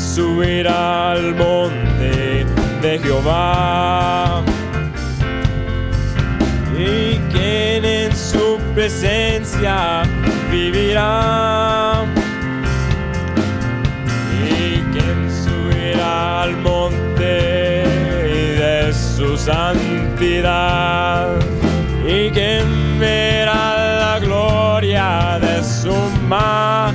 subirá al monte de Jehová? ¿Y quién en su presencia vivirá? ¿Y quién subirá al monte de su santidad? ¿Y quién verá la gloria de su majestad?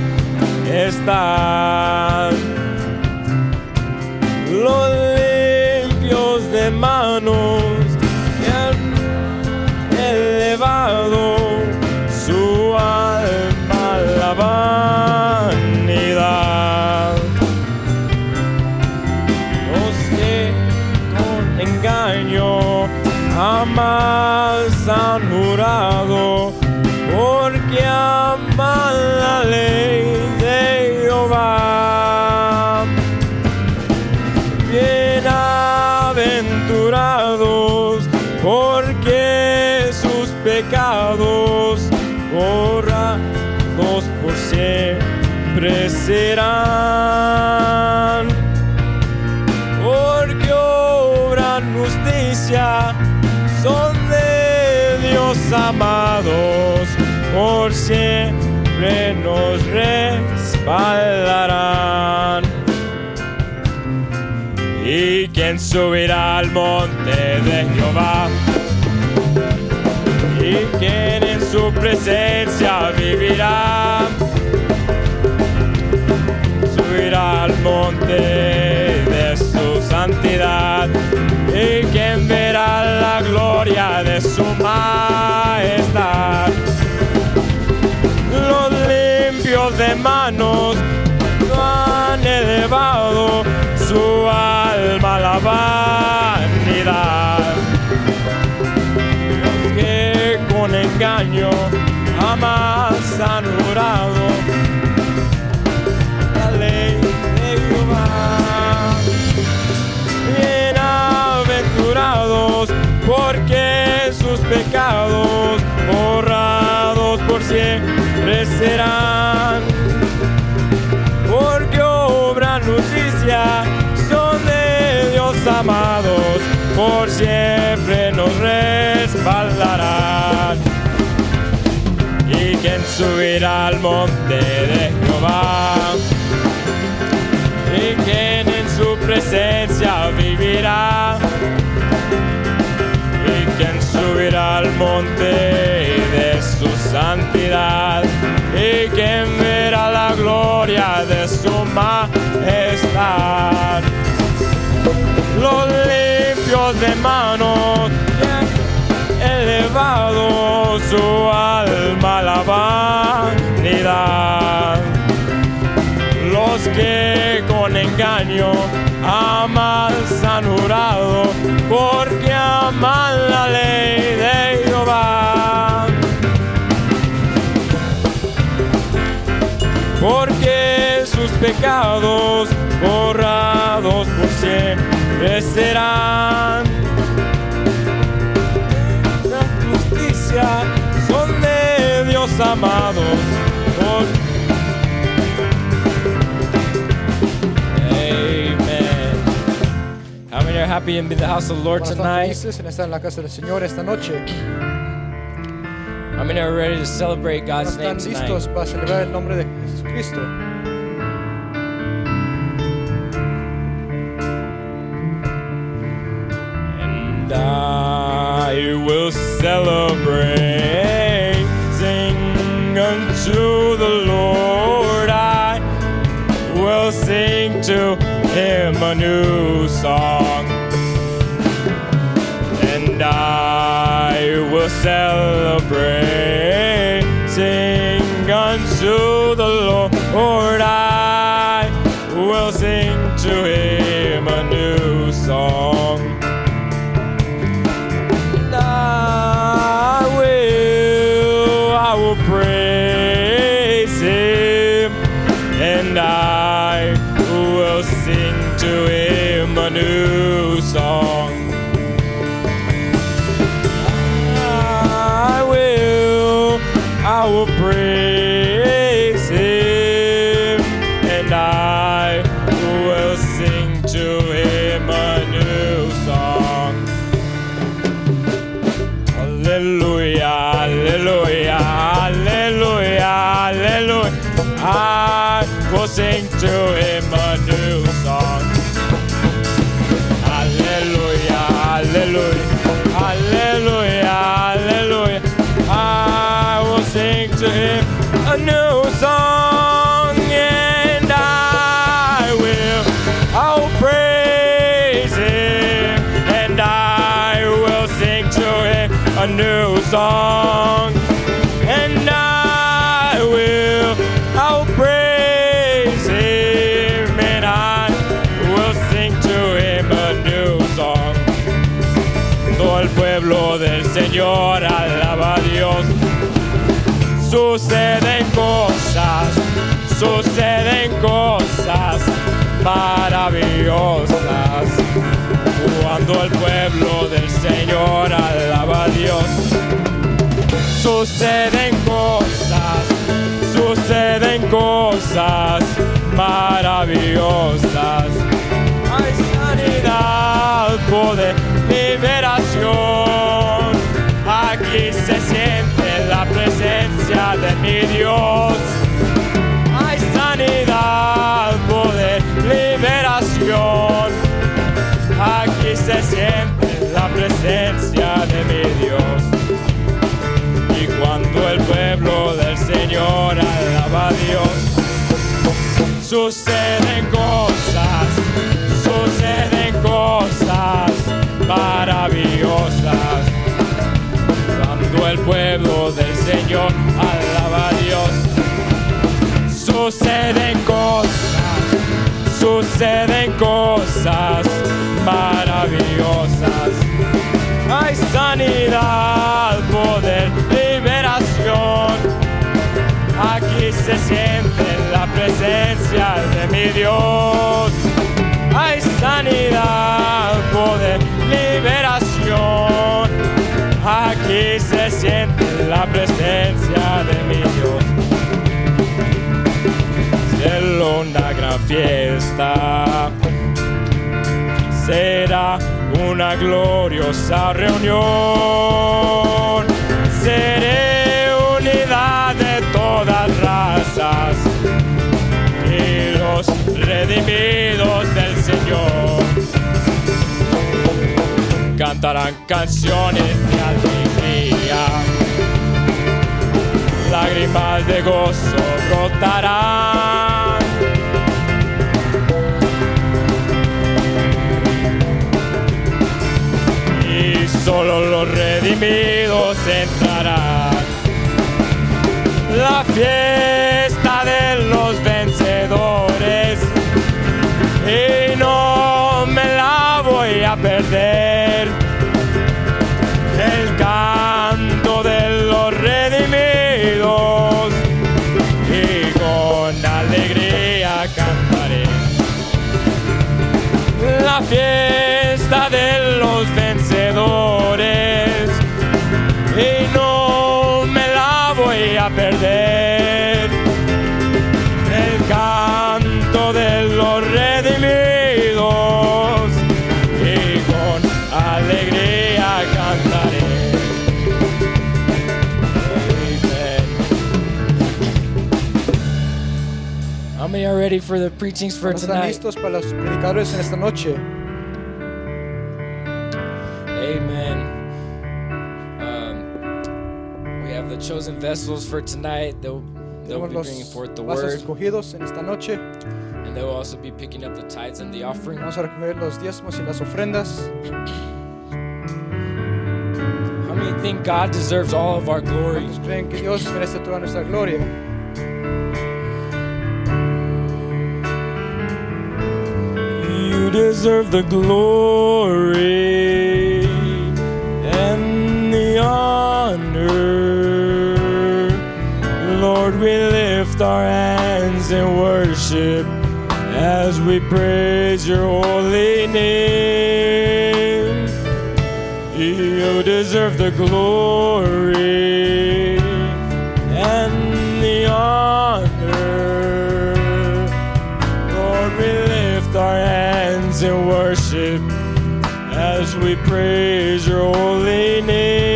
¿Y quién subirá al monte de Jehová? ¿Y quién en su presencia vivirá? Subirá al monte de su santidad. ¿Y quién verá la gloria de su majestad? Los limpios de manos no han elevado su alma a la vanidad. Los que con engaño jamás han jurado la ley de Jehová. Bienaventurados porque sus pecados borrados por siempre serán. Amados, por siempre nos respaldarán. ¿Y quién subirá al monte de Jehová? ¿Y quién en su presencia vivirá? ¿Y quién subirá al monte de su santidad? ¿Y quién verá la gloria de su majestad? Los limpios de manos elevado su alma la vanidad los que con engaño jamás han jurado, porque aman la ley de Jehová. Porque sus pecados borrados por siempre serán. La justicia son de Dios amados. por Amen. How many are happy in the house of the Lord ¿Cuántos están tonight? felices en estar en la casa del Señor esta noche? How many are ready to celebrate God's ¿Cuántos name están tonight? And I will celebrate, sing unto the Lord. I will sing to him a new song. And I will celebrate, sing unto the Lord. I Suceden cosas, suceden cosas maravillosas. Cuando el pueblo del Señor alaba a Dios. Suceden cosas, suceden cosas maravillosas. Hay sanidad, poder, liberación. De mi Dios. Hay sanidad, poder, liberación. Aquí se siente la presencia de mi Dios. Y cuando el pueblo del Señor alaba a Dios, suceden cosas, suceden cosas maravillosas. Pueblo del Señor alaba a Dios, suceden cosas, suceden cosas maravillosas. Hay sanidad, poder, liberación. Aquí se siente la presencia de mi Dios. Hay sanidad, poder, liberación. Se siente la presencia de mi Dios. Cielo, una gran fiesta. Será una gloriosa reunión. Seré unidad de todas razas y los redimidos del Señor cantarán canciones de alegría. Lágrimas de gozo brotarán. Y solo los redimidos entrarán. La fiesta ready for the preachings for están tonight? listos para los predicadores en esta noche? Amen. Um, we have the chosen vessels for tonight. They'll, they'll be bringing forth the word, escogidos en esta noche. and they will also be picking up the tithes and the offering. Vamos a recoger los diezmos y las ofrendas. How many think God deserves all of our glory? ¿Cuántos creen que Dios merece toda nuestra gloria? You deserve the glory and the honor. Lord, we lift our hands in worship as we praise your holy name. You deserve the glory praise your holy name.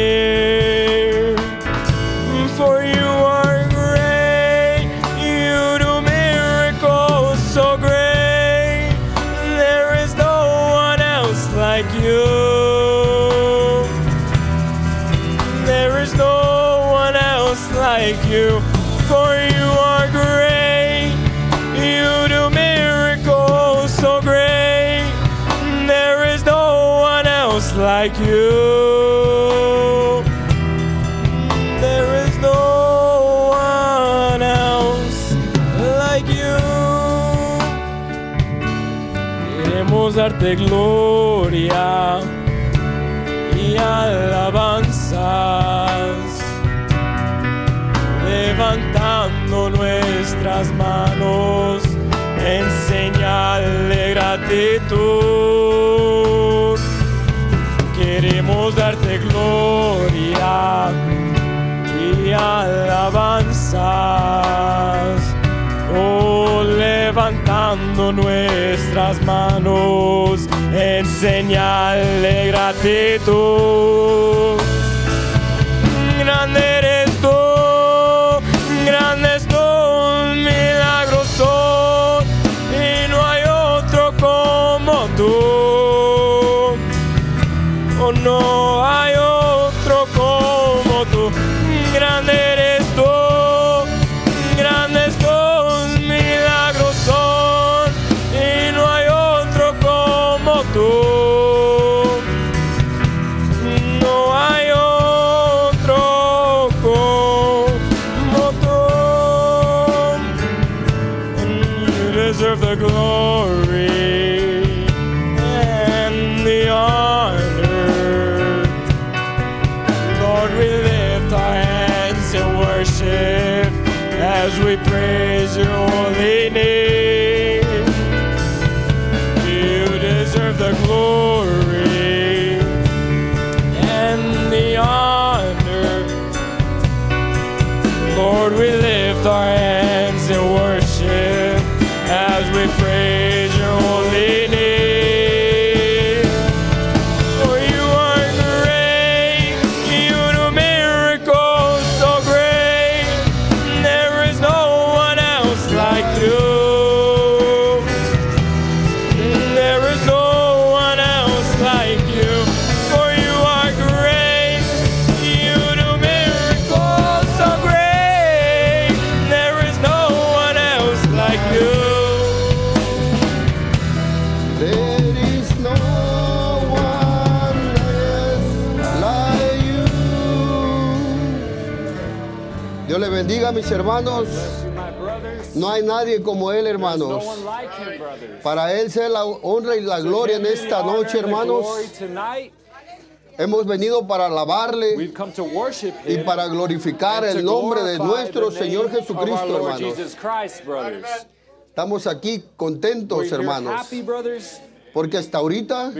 Queremos darte gloria y alabanzas, levantando nuestras manos en señal de gratitud. Queremos darte gloria y alabanzas, oh, levantando nuestras manos en gratitud. Hermanos. No hay nadie como Él, hermanos. Para Él sea la honra y la gloria en esta noche, hermanos. Hemos venido para alabarle y para glorificar el nombre de nuestro Señor Jesucristo, hermanos. Estamos aquí contentos, hermanos, porque hasta ahorita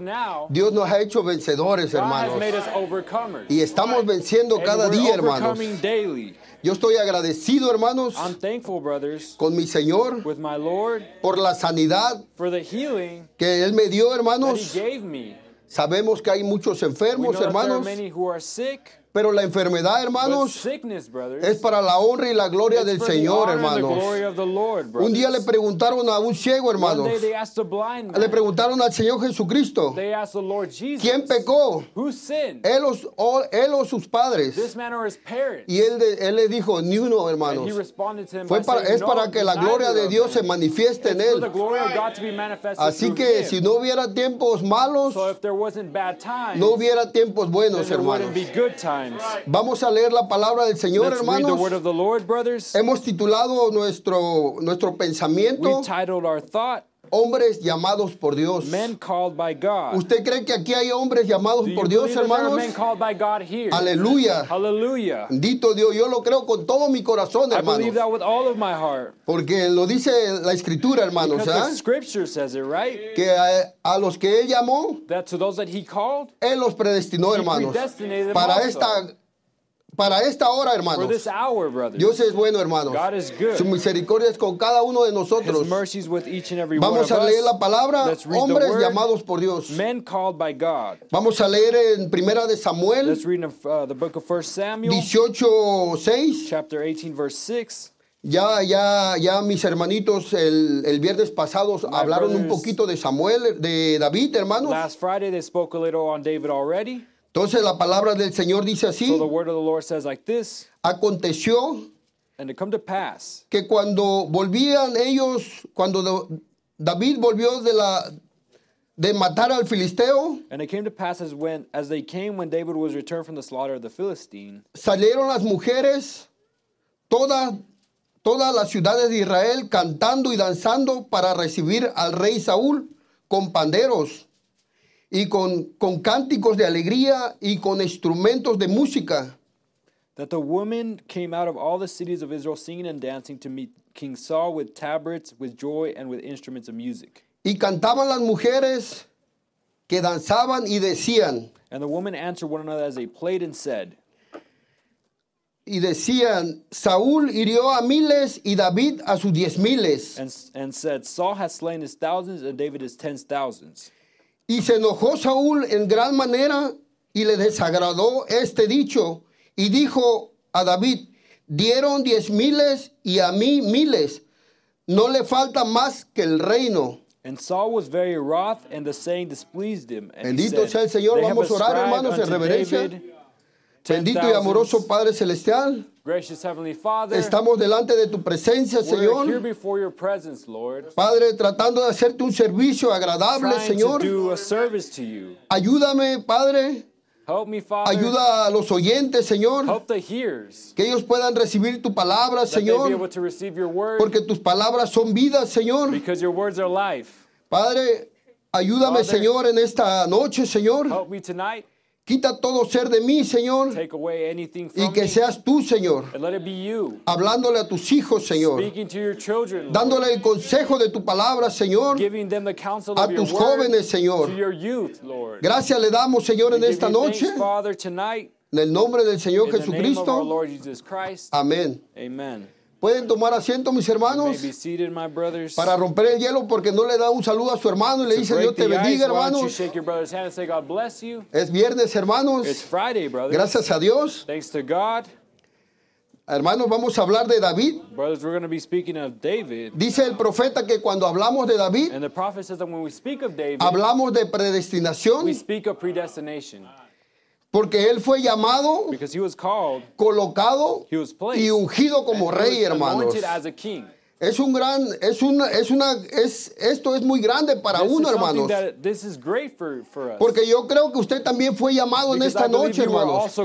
now, Dios nos ha hecho vencedores, hermanos. Y estamos venciendo cada día, hermanos. daily. Yo estoy agradecido, hermanos, I'm thankful, brothers, con mi Señor with my Lord por la sanidad for the healing que Él me dio, that hermanos. He gave me. Sabemos que hay muchos enfermos, hermanos, pero la enfermedad, hermanos, sickness, brothers, es para la honra y la gloria del Señor, hermanos. Lord, Un día le preguntaron a un ciego, hermanos, day they asked a blind le preguntaron al Señor Jesucristo, they asked the Lord Jesus, ¿quién pecó? who sinned? Él o, él o sus padres. Y él, le dijo, ni uno, hermanos. responded to him Fue para, saying, es para "No, que la gloria de Dios se them." manifieste en él. Así que si no hubiera tiempos malos, So if there wasn't bad times, no hubiera tiempos buenos, hermanos. Times. Vamos a leer la palabra del Señor, Let's read the word hermanos. of the Lord, brothers. Hemos titulado nuestro, nuestro pensamiento titled our thought, Hombres llamados por Dios. Men Called by God. ¿Usted cree que aquí hay hombres llamados Do por Dios, hermanos? men called by God here? Aleluya. Bendito Dios, yo lo creo con todo mi corazón, I hermanos. believe that with all of my heart. Porque lo dice la escritura, hermanos, Because ¿ah? the scripture says it, right? que a, a los que él llamó, That to those that he called, él los predestinó, He hermanos. Para also. esta, para esta hora, hermanos. hour. Dios es bueno, hermanos. God is good. Su misericordia es con cada uno de nosotros. Vamos a leer la palabra, hombres llamados por Dios. Men called by God. Vamos a leer en Primera de Samuel Let's read in, uh, the book of 1 Samuel, 18:6. chapter 18, verse 6. Ya, ya, ya mis hermanitos el, el viernes pasado hablaron un brothers- poquito de Samuel, de David, hermanos. Last Friday they spoke a little on David already. Entonces la palabra del Señor dice así, So the word of the Lord says like this, aconteció and it come to pass que cuando volvían ellos, cuando Da- David volvió de la de matar al filisteo, And it came to pass as when as they came when David was returned from the slaughter of the Philistine, salieron las mujeres, todas todas las ciudades de Israel cantando y danzando para recibir al rey Saúl con panderos y con, con cánticos de alegría y con instrumentos de música. that the women came out of all the cities of Israel singing and dancing to meet King Saul with tabrets, with joy, and with instruments of music. Y cantaban las mujeres que danzaban y decían, And the women answered one another as they played and said, y decían, Saúl hirió a miles y David a sus diez miles. and, and said, Saul has slain his thousands and David his tens thousands. Y se enojó Saúl en gran manera y le desagradó este dicho y dijo a David, dieron diez miles y a mí miles, no le falta más que el reino. And Saul was very wroth, and the saying displeased him. And he Bendito said, sea el Señor. "They have Vamos a orar, hermanos, en reverencia. Bendito y 10,000s. amoroso Padre Celestial, estamos delante de tu presencia, Señor. Padre, tratando de hacerte un servicio agradable, Señor. Ayúdame, Padre. Help me, Father. Ayuda a los oyentes, Señor. Help the hearers, Que ellos puedan recibir tu palabra, that they be able Señor. to receive your word, Porque tus palabras son vidas, Señor. because your words are life. Padre, ayúdame, Father. Señor, en esta noche, Señor. Help me tonight. Quita todo ser de mí, Señor. Take away anything Y que seas tú, Señor. and let it be you Hablándole a tus hijos, Señor. speaking to your children, Dándole el consejo de tu palabra, Señor. giving them the counsel A of tus jóvenes, Señor. to your youth, Lord. Gracias le damos, Señor, en We esta noche. thanks, Father, tonight, En el nombre del Señor in Jesucristo. Amén. Amen. Pueden tomar asiento, mis hermanos, seated, para romper el hielo, porque no le da un saludo a su hermano y le dice, Dios te bendiga, hermanos. say? Es viernes, hermanos. Friday. Gracias a Dios. Hermanos, vamos a hablar de David. Brothers, we're going to be speaking of David. Dice el profeta que cuando hablamos de David, And the prophet says that when we speak of David, hablamos de we predestinación, speak of predestination. Porque él fue llamado, Because he was called, colocado placed, y ungido como rey, hermanos. Es un gran, es una, es una, es, esto es muy grande para This uno, hermanos. that this is great for, for us. Porque yo creo que usted también fue llamado en Because esta I believe noche, hermanos.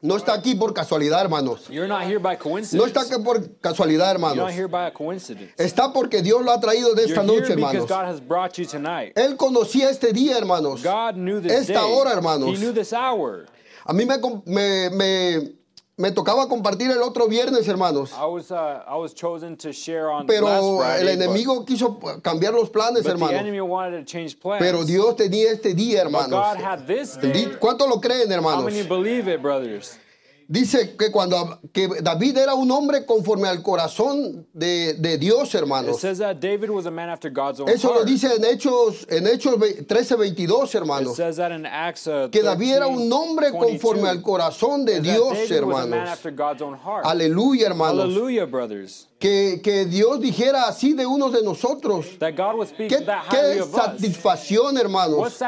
No está aquí por casualidad, hermanos. You're not here by No está aquí por casualidad, You're not hermanos. here by a coincidence. Está porque Dios lo ha traído de esta You're noche, hermanos. God has brought you tonight. Él conocía este día, hermanos. God knew this Esta day. hora, hermanos. He knew this hour. A mí me, me, me, me tocaba compartir el otro viernes, hermanos. I was uh, I was chosen to share on Pero Friday, el enemigo quiso cambiar los planes, but, but the hermanos. Pero Dios tenía este día, but hermanos. had this day. Bendi- ¿Cuánto lo creen, How hermanos? many believe it, brothers? Dice que cuando que David era un hombre conforme al corazón de, de Dios, It hermanos. says that David was a man after God's own Eso lo dice en Hechos, en Hechos 13, 22, It hermanos. Acts uh, Que David era un 13, hombre 22, conforme al corazón de Dios, hermanos. Aleluya, hermanos. Brothers. Que, que Dios dijera así de unos de nosotros. That God would speak ¿Qué, that qué of satisfacción, hermanos,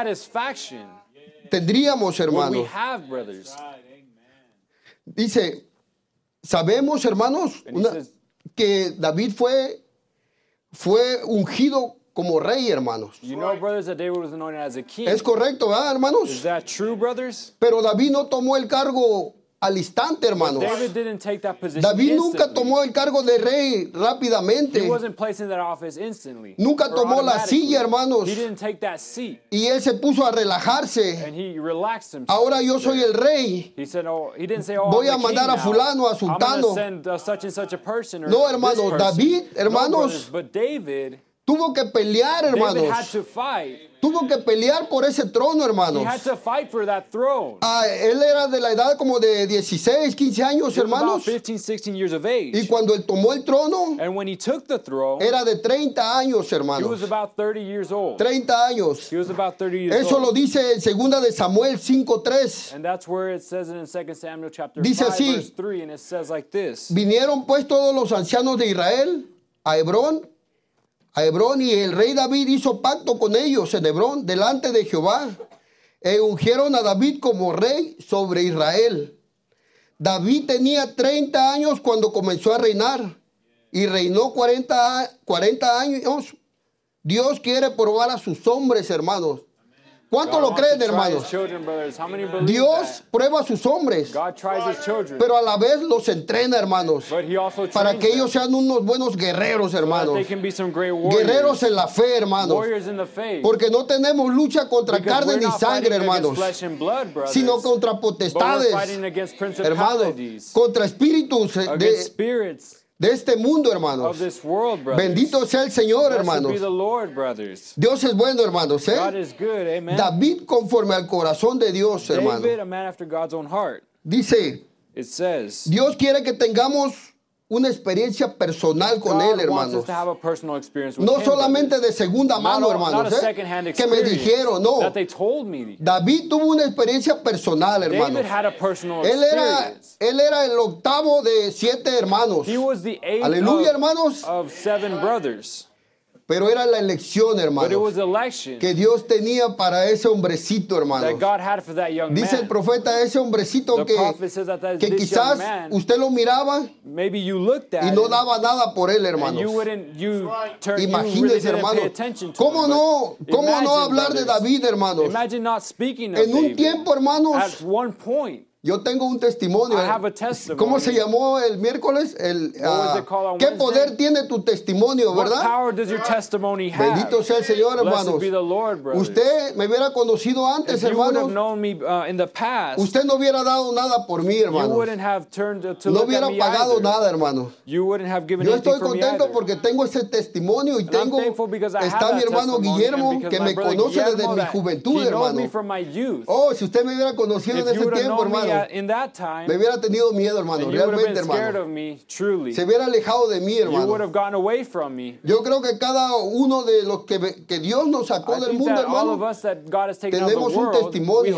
tendríamos, we hermanos? have? Dice, sabemos, hermanos, una- que David fue, fue ungido como rey, hermanos. You know, brothers, that David was anointed as a king. Es correcto, ¿verdad, hermanos? Is that true, brothers? Pero David no tomó el cargo al instante, hermanos. David didn't take that position David nunca tomó el cargo de rey He rápidamente. wasn't placed in that office instantly. Nunca tomó la silla, hermanos. He didn't take that seat, Y él se puso a relajarse. and he relaxed himself. Ahora yo soy el rey. He said, "Oh, he didn't say, oh, Voy a mandar a fulano, a sultano." send uh, such and such a person." Or No, hermano, person." David, No, hermanos. brothers, but David, Tuvo que pelear, David had hermanos. to fight. Tuvo que pelear por ese trono, He hermanos. had to fight for that throne. Ah, él era de la edad como de 16, 15 años, He hermanos. 15, 16 years of Y cuando él tomó el trono, And when he took the throne, era de 30 años, he was hermanos. about 30 years old. 30 años. He was about 30 years Eso old. lo dice en segunda de Samuel 5:3. And that's where it says it in 2 Samuel chapter Dice 5 así. verse 3 and it says like this. Vinieron pues todos los ancianos de Israel a Hebrón a Hebrón y el rey David hizo pacto con ellos en Hebrón delante de Jehová e ungieron a David como rey sobre Israel. David tenía 30 años cuando comenzó a reinar y reinó 40, a- 40 años. Dios quiere probar a sus hombres, hermanos. ¿Cuánto lo creen, hermanos? Dios prueba a sus hombres, pero a la vez los entrena, hermanos, para que ellos sean unos buenos guerreros, hermanos. they can be some great warriors, Guerreros en la fe, hermanos. Porque no tenemos lucha contra carne ni sangre, hermanos, sino contra potestades, hermanos, contra espíritus against de, spirits de este mundo, of hermanos. this world, brothers. Bendito sea el Señor, hermanos. Lord, brothers. Dios es bueno, hermanos. ¿eh? God is good, amen. David conforme al corazón de Dios, hermano. David, a man after God's own heart. Dice, It says, Dios quiere que tengamos una experiencia personal con God Él, hermanos. No him, solamente de segunda mano, not hermanos. ¿eh? Que me dijeron, no. David tuvo una experiencia personal, hermanos. Personal Él era, él era el octavo de siete hermanos. Aleluya, hermanos. Pero era la elección, But it hermanos, was election que Dios tenía para ese hombrecito, that hermanos. God had for that young Dice el man. profeta, ese hombrecito que, que quizás usted lo miraba y no daba nada por él, and hermanos. you wouldn't, you turn, you really Imagínense, to ¿Cómo no, cómo no imagine, hablar de David, hermanos? Imagine not speaking of En un tiempo, hermanos, At one point, Yo tengo un testimonio. I have a testimony. ¿Cómo se llamó el miércoles? El, on ¿Qué poder tiene tu testimonio, verdad? power does your testimony have? Bendito sea el Señor, hermanos. be the Lord. Usted me hubiera conocido antes, me uh, Usted no hubiera dado nada por mí, to No hubiera pagado nada, hermano. You wouldn't have given Yo estoy contento porque tengo ese testimonio y tengo está mi hermano Guillermo que me conoce desde mi juventud, hermano. Oh, si usted me hubiera conocido en ese tiempo, hermano, at, in that time, me hubiera tenido miedo, hermano, realmente, hermano. Se hubiera alejado de mí, hermano. have gotten away from me. Yo creo que cada uno de los que, que Dios nos sacó del mundo, hermano, tenemos un testimonio.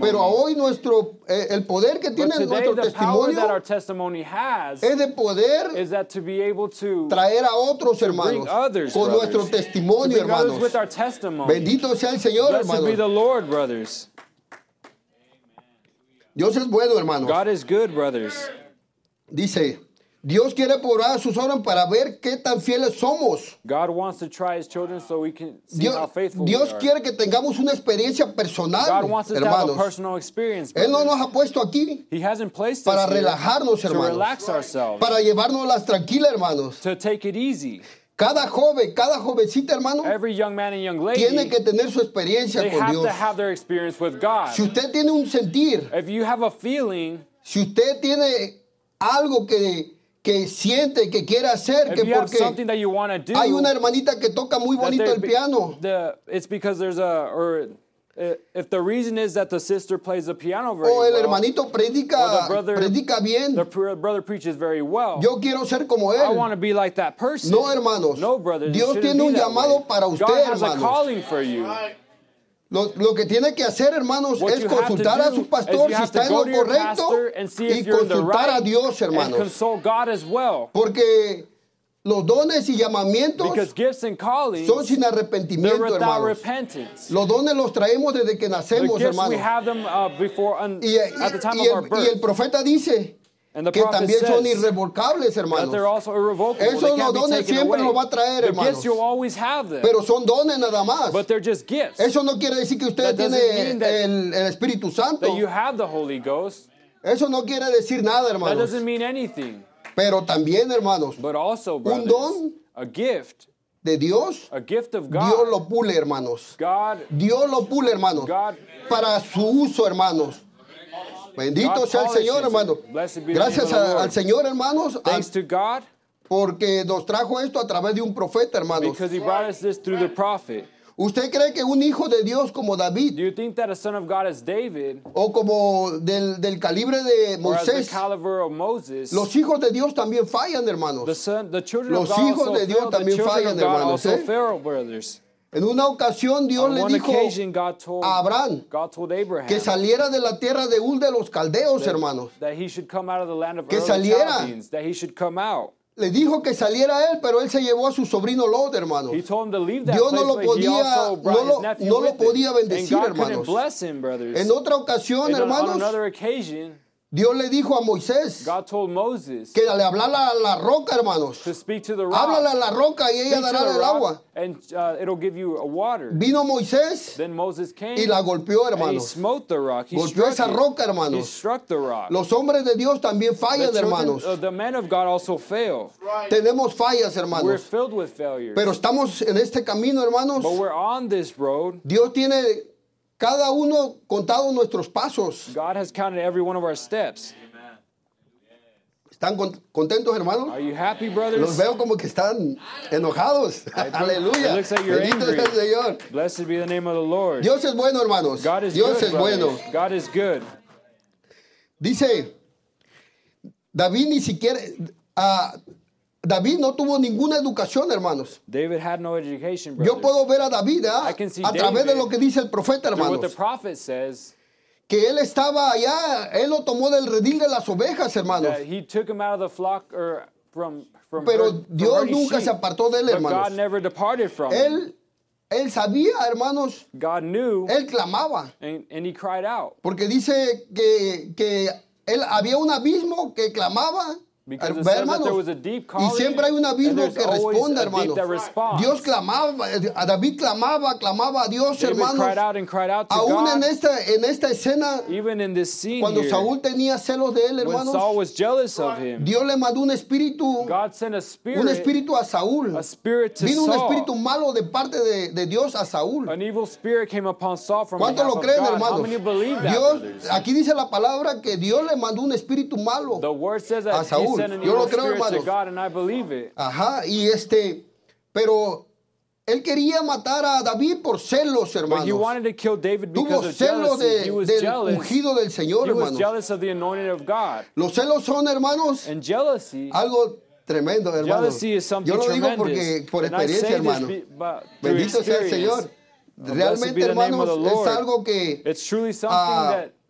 pero hoy nuestro, eh, el poder que but tiene today, nuestro the power that our testimonio testimony has es de poder is that to be able to traer a otros bring hermanos others, con nuestro testimonio, hermanos. with our testimony. Bendito sea el Señor, Blessed be the hermano. Lord, brothers. Dios es bueno, hermano. God is good, brothers. Dice, Dios quiere probar a sus obras para ver qué tan fieles somos. God wants to try His children so we can see how Dios, faithful Dios we are. quiere que tengamos una experiencia personal, God wants us to have a hermanos. personal experience. Él no nos ha puesto aquí He hasn't placed para here relajarnos, to hermanos. relax ourselves, para llevarnos las tranquilas, hermanos. to take it easy. Cada joven, cada jovencita, hermano, Every young man and young lady, tiene que tener su experiencia they con have Dios. to have their experience with God. Si usted tiene un sentir, If you have a feeling, si usted tiene algo que, que siente que quiere hacer, if que you have porque something that you want to do, hay una hermanita que toca muy that bonito there el be- piano. The, it's because there's a, or if the reason is that the sister plays the piano very O el well, hermanito predica, the brother- predica bien. the brother preaches very well. Yo quiero ser como I él. want to be like that person. No, hermanos. No, brothers. Dios tiene un llamado way. para usted, God has a calling for you. Lo, lo que tiene que hacer, hermanos, What es you have to consultar a do su is pastor si está en lo correcto pastor and see y consultar a right Dios, and hermanos. consult God as well. Porque los dones y llamamientos Because gifts and callings, son sin they're arrepentimiento, without hermanos. repentance. Los dones los traemos desde que The nacemos, gifts, we hermanos. have them uh, before, un, Y, at the time y- of our y birth. el profeta dice and the que prophet también son says irrevocables, hermanos. they're also irrevocable. Esos they can't los dones taken siempre away. los va a traer, the hermanos. gifts, you'll always have them. Pero son dones nada más. but they're just gifts. Eso no quiere decir que usted That doesn't tiene mean that- el, el Espíritu Santo. that you have the Holy Ghost. Eso no quiere decir nada, That hermanos. doesn't mean anything. Pero también, hermanos, But also, brothers, don a gift, de Dios, a gift of God. Dios lo pule, hermanos. God, Dios lo pule, hermanos. God Para su uso, hermanos. Bendito God sea el Señor, it. hermano. Blessed be the Gracias a- al Señor, hermanos, thanks to God porque nos trajo esto a través de un profeta, hermanos. because He brought us this through the prophet. ¿Usted cree que un hijo de Dios como David Do you think that a son of God is David, o como del, del calibre de or as the Moisés, caliber of Moses? los hijos de Dios también fallan, hermanos? the son, the children Los of God hijos also de Dios fail. The también children fallan, of God hermanos, also ¿eh? fail, brothers. En una ocasión Dios On le one dijo occasion, God told a Abraham God told Abraham que saliera de la tierra de Ur de los caldeos, hermanos. that he should come out of the land of Que Ur of saliera. Chaldeans, that he should come out. Le dijo que saliera él, pero él se llevó a su sobrino Lot, hermano. He told him to leave that Dios no lo podía- no lo- no lo podía bendecir, hermanos. En otra ocasión, And on- on hermanos, Dios le dijo a Moisés God told Moses que le hablara a la roca, hermanos. to speak to the rock. Háblale a la roca y ella Speak dará the el agua. And uh, it'll give you a water. Vino Moisés Then Moses came y la golpeó, hermanos. smote the rock. He Golpeó esa roca, He hermanos. the. Los hombres de Dios también the, fallan, children- hermanos. uh, the men of God also fail. Tenemos fallas, We're hermanos. filled with failures. Pero estamos en este camino, hermanos. but we're on this road. Dios tiene cada uno contado nuestros pasos. God has counted every one of our steps. ¿Están con- contentos, hermanos? Are you happy, Los brothers? veo como que están enojados. Aleluya. like Bendito sea el Señor. Blessed be the name of the Lord. Dios es bueno, hermanos. God is Dios good, es brothers. bueno. God is good. Dice, David ni siquiera, ah, David no tuvo ninguna educación, hermanos. David had no education, Yo puedo ver a David see a través de lo que dice el profeta, Through what the hermanos. prophet says, Que él estaba allá, él lo tomó del redil de las ovejas, hermanos. that he took him out of the flock or from from, Pero Dios nunca sheep. se apartó de él, But hermanos. God never departed from him. Él, él sabía, hermanos, God knew, él clamaba. and, and he cried out. Porque dice que, que él había un abismo que clamaba. Because it hermanos, there was a deep y siempre hay un abismo que responde, hermanos. Dios clamaba, a David clamaba, clamaba a Dios, David hermanos. Aún en esta, en esta escena, cuando here, Saúl tenía celos de él, hermanos, him, Dios le mandó un espíritu, God sent a spirit, un espíritu a Saúl. Vino un espíritu malo de parte de, de Dios a Saúl. An evil spirit came upon Saul from ¿Cuántos behalf lo creen, hermanos? Dios, aquí dice la palabra que Dios le mandó un espíritu malo. A Saúl. An Yo lo creo, hermanos. Ajá, y este, pero él quería matar a David por celos, hermanos. Tuvo celos de- del ungido del Señor, hermanos. Los celos son, hermanos, algo tremendo, hermanos. Yo lo digo porque por experiencia, hermano. Bendito sea el. Señor. Realmente, hermanos, es algo que It's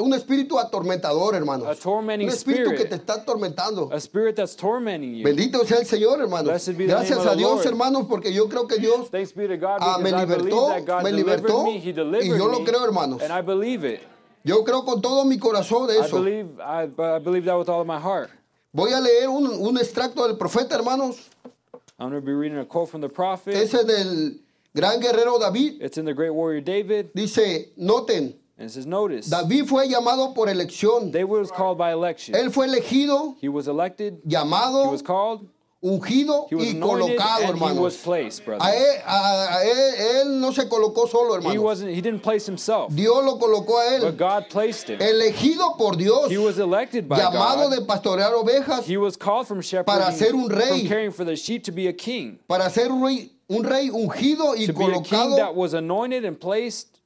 un espíritu atormentador, hermanos. A tormenting un espíritu que spirit. te está atormentando. a spirit that's tormenting you. Bendito sea el Señor, hermanos. Blessed be the Gracias a Dios, hermanos, porque yo creo que Dios Thanks be to God Ah, me libertó, me libertó, me. Y yo lo creo, hermanos. And I believe it. Yo creo con todo mi corazón de I eso. believe I, I believe that with all of my heart. Voy a leer un, un extracto del profeta, hermanos. I'm going to be reading a quote from the prophet. Ese del gran guerrero David. It's in the great warrior David. Dice, noten, it says, notice, David fue llamado por elección. David was called by election. Él fue elegido, He was elected, he llamado, was called, ungido he was y colocado, he placed, A a- a él- él no se colocó solo, He hermanos. wasn't. He didn't place himself, Dios lo colocó a but él. God placed him. Elegido por Dios. He was elected by Llamado God. de pastorear ovejas He was called from shepherding, Para ser un rey. from caring for the sheep to be a king, para ser un rey, un rey ungido y to be a king colocado that was anointed and placed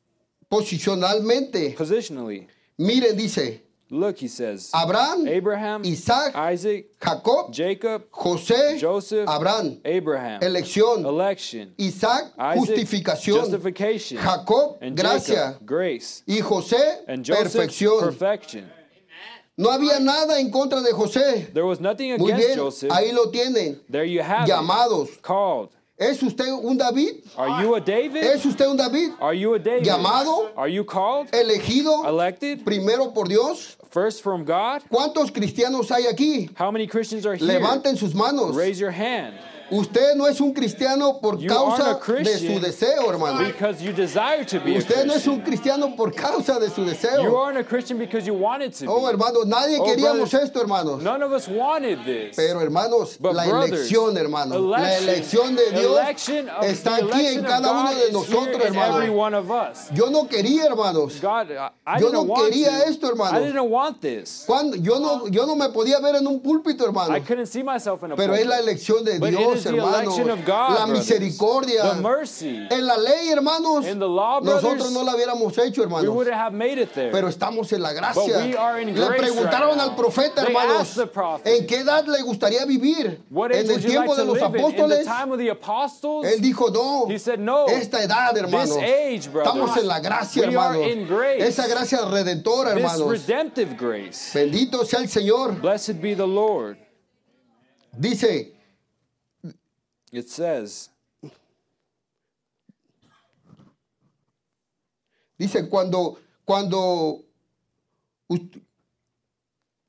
posicionalmente. positionally. Miren, dice, Look, he says, Abraham, Abraham, Isaac, Isaac, Jacob, Jacob, José, Joseph, Abraham, Abraham, elección, election, Isaac, Isaac, justificación, Jacob, and gracia, Jacob, grace, y José, and Joseph, perfección. perfection. No había nada en contra de José. There was nothing Muy bien, Joseph. ahí lo tienen. There you have Llamados. it. Called. ¿Es usted un David? Are you a David? ¿Es usted un David? Are you a David? Llamado. Are you called? Elegido Elected? primero por Dios. First from God? ¿Cuántos cristianos hay aquí? How many Christians are here? Levanten sus manos. Raise your hand. Usted no es un cristiano por causa de su deseo, hermano. Usted no es un cristiano por causa de su You deseo. aren't a Christian because you wanted to Oh, be. hermano, nadie Oh, queríamos brothers, esto, hermanos. None of us wanted this. Pero, hermanos, But la brothers, elección, hermano, la elección de Dios está aquí en cada uno de nosotros, in every hermano. one of us. Yo no quería, hermanos. God, I, I Yo no quería to. esto, hermano. I didn't want this. Cuando, yo, no, yo no me podía ver en un púlpito, hermano. I couldn't see myself in a Pero es la elección de it Dios, is the hermano. election of God, La misericordia. The mercy. En la ley, hermanos, nosotros no la hubiéramos hecho, hermanos. Pero estamos en la gracia. But we are in Le preguntaron al profeta, hermanos, ¿en qué edad le gustaría vivir? ¿En el tiempo de los apóstoles? Él dijo, no. He said, no. Esta edad, hermano. This age, brothers. Estamos en la gracia, We are hermano. in grace. Esa gracia redentora, hermanos. Bendito sea el Señor. Blessed be the Lord. Dice, It says, dice, cuando, cuando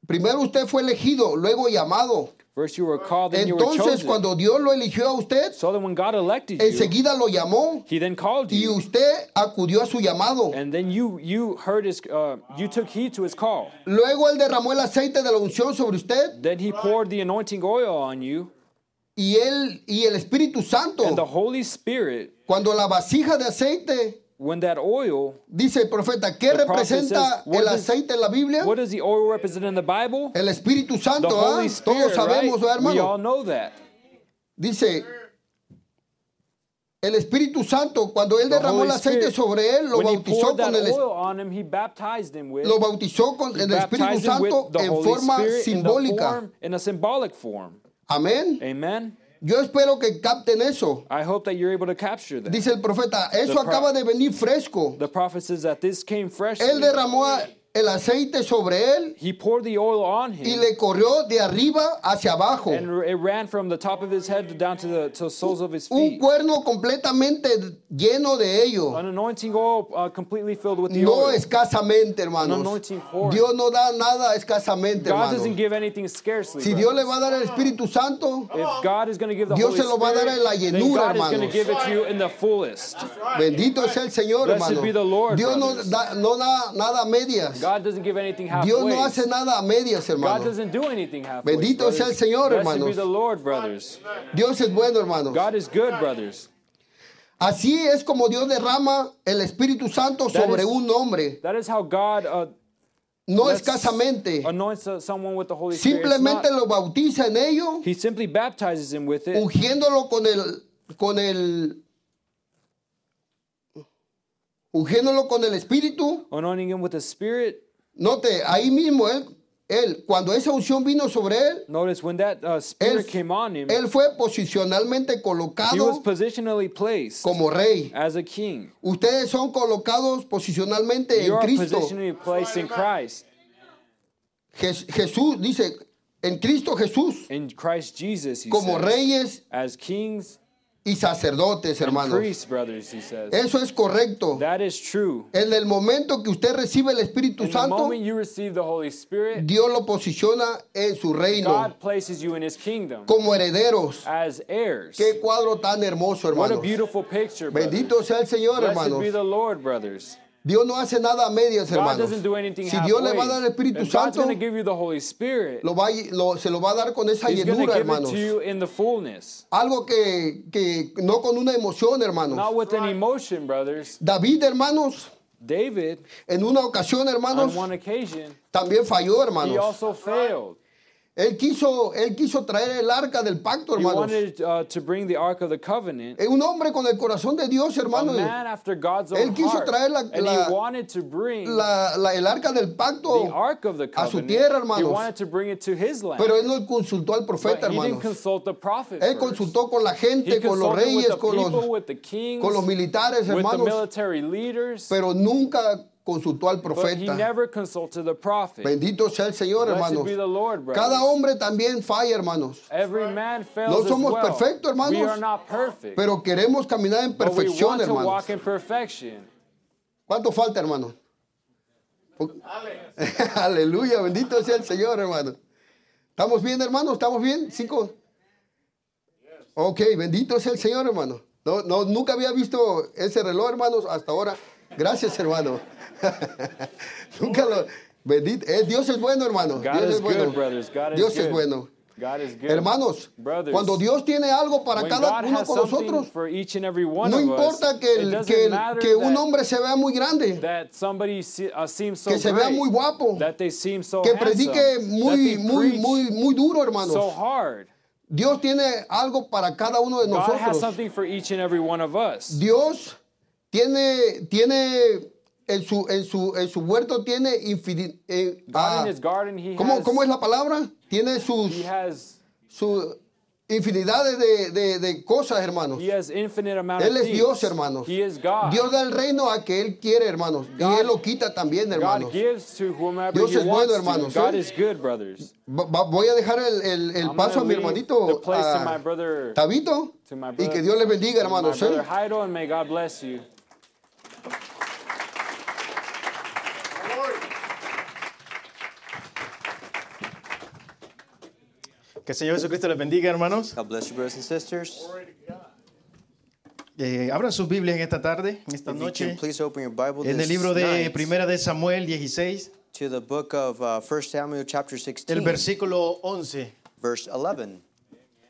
primero usted fue elegido, luego llamado. First you were called, then you were Entonces, cuando Dios lo eligió a usted, So that when God elected you, enseguida lo llamó He then called y you, usted acudió a su llamado. and then you you heard His, uh, you took heed to His call. Luego él derramó el aceite de la unción sobre usted Then He poured the anointing oil on you, y él y el Espíritu Santo. and the Holy Spirit. Cuando la vasija de aceite, When that oil, dice el profeta, ¿qué The representa says, what el does- aceite en la Biblia? what does the oil represent in the Bible? El Espíritu The Santo, ¿ah? Holy Todos Spirit, right? sabemos, ¿verdad, We hermano? all know that. Dice, el Espíritu Santo, cuando él The derramó el aceite sobre él, lo bautizó con el, him, lo bautizó con el Espíritu Santo the en forma the simbólica. in a symbolic form. Amén. Amen. Yo espero que capten eso. I hope that you're able to capture that. Dice el profeta, eso acaba de venir fresco. The prophet says that this came fresh. Él derramó el aceite sobre él He poured the oil on y him, le corrió de arriba hacia abajo. Un cuerno completamente lleno de ello. An anointing oil uh, completely filled with the No oil. escasamente, hermanos. An. Dios no da nada escasamente, God hermano. doesn't give anything scarcely. Si. Dios le va a dar el Espíritu Santo, if God is going to give the Dios se lo va a dar en la llenura, hermanos. give it to you in the fullest. bendito sea el Señor, Blessed hermano. be the Lord, Dios no da, no da nada medias. God doesn't give anything Dios no hace nada a medias, God hermano. Bendito sea el Señor, hermanos. Dios es bueno, hermanos. God is good, brothers. Así es como Dios derrama el Espíritu Santo sobre is- un hombre, no escasamente. anoints someone with the Holy Spirit. It's Simplemente lo bautiza en ello, he simply baptizes him with it, ungiéndolo con el, con el, ungiéndolo con el Espíritu. anointing him with the Spirit. Note, ahí mismo él, él, cuando esa unción vino sobre él, Notice when that uh, él, Spirit came on him, él fue posicionalmente he was colocado positionally placed como rey. as a king. Ustedes son colocados posicionalmente You en are Cristo. positionally placed in Christ, Jes- Jesús dice, en Cristo Jesús, in Christ Jesus, he como says. reyes As kings y sacerdotes, hermanos. priests, brothers, he says. Eso es correcto. That is true. En el momento que usted recibe el Espíritu In Santo, moment you receive the Holy Spirit, Dios lo posiciona en su reino God places you in his kingdom como herederos. as heirs. Qué cuadro tan hermoso, What a hermanos. beautiful picture. Bendito sea el Señor, Blessed hermanos. be the Lord, brothers. Dios no hace nada a medias, hermanos. Si Dios le va a dar el Espíritu Santo, Spirit, lo va, lo- se lo va a dar con esa llenura, hermanos. Algo que, que no con una emoción, hermanos. not with an emotion, brothers. David, hermanos, David, en una ocasión, hermanos, on one occasion, también falló, he hermanos. also failed. Él quiso, él quiso traer el arca del pacto, He hermanos. wanted uh, to bring the Ark of the Covenant. Un hombre con el corazón de Dios, A hermano. man after God's Él quiso traer la- And la- he wanted to bring La, la- el arca del pacto the Ark of the a su tierra, He hermanos. wanted to bring it to his land. Pero él no consultó al But profeta, he didn't hermanos. consult the prophet Él first. consultó con la He gente, con los reyes, the con people, los, kings, con los militares, with the hermanos. military leaders. Pero nunca consultó al But he profeta. never consulted the prophet. Bendito sea el Señor, hermanos. be the Lord, brothers. Cada hombre también falla, hermanos. Every man fails No as somos well. perfectos, hermanos. We are not perfect. Pero queremos caminar en but we perfección, hermanos. walk in perfection. ¿Cuánto falta, hermano? Po- Aleluya, bendito sea el Señor, hermano. ¿Estamos bien, hermano? ¿Estamos bien? ¿Cinco? Ok, bendito sea el Señor, hermano. No, no, nunca había visto ese reloj, hermanos, hasta ahora. Gracias, hermano. nunca lo... Bendito, eh, Dios es bueno, hermano. God Dios is es bueno. good, brothers. God is Dios good. es bueno. God is good. Hermanos, Brothers, cuando Dios tiene algo para cada uno con nosotros, no importa que, el- que, el- que un hombre se vea muy grande, uh, so que se vea muy guapo, so que predique muy, muy, muy, muy duro, so hermanos. hard. Dios tiene algo para cada uno de God nosotros. Dios tiene, tiene en su, en su, en su huerto tiene infinito. God in His garden, He ¿cómo, ¿Cómo es la palabra? Tiene sus, He has su, infinidades de, de- de cosas, hermanos. Él of es. Dios, hermanos. He is God. Dios da el reino a que Él quiere, hermanos. y God- Él lo quita también, hermanos. Dios es bueno, hermanos, ¿eh? is good, brothers. Va- va- voy a dejar el, el- el paso a mi hermanito the place to my a brother, Tabito to my y brother, que Dios les bendiga, hermanos. brother ¿eh? Heido, and may God bless you. Que el Señor Jesucristo les bendiga, hermanos. God bless you, brothers and sisters. Eh, abran sus Biblias en esta tarde, en esta If you noche, can please open your Bible en el libro de Primera de Samuel 16, to the book of uh, 1 Samuel chapter 16, el versículo 11. verse 11.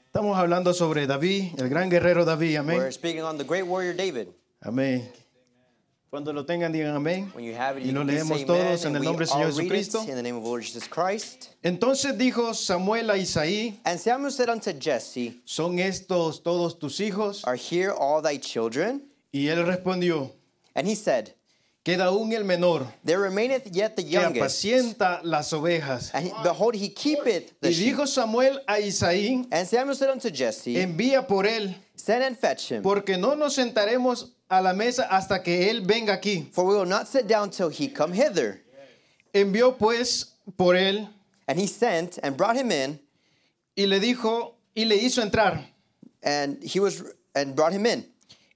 Estamos hablando sobre David, el gran guerrero David, We're amén. speaking on the great warrior David. Amén. Cuando lo tengan, digan amén. It, Y lo leemos todos en el nombre del Señor Jesucristo. Entonces dijo Samuel a Isaí, And Samuel said unto Jesse, ¿son estos todos tus hijos? Are here all thy children? Y él respondió, And he said, queda aún el menor, There remaineth yet the que youngest. apacienta las ovejas. And he, behold, he keepeth the Y dijo Samuel a Isaí, And Samuel said unto Jesse, envía por él, Send and fetch him, porque no nos sentaremos a la mesa hasta que él venga aquí. for we will not sit down till he come hither. Envió pues por él And he sent and brought him in, y le dijo y le hizo entrar. and he was and brought him in.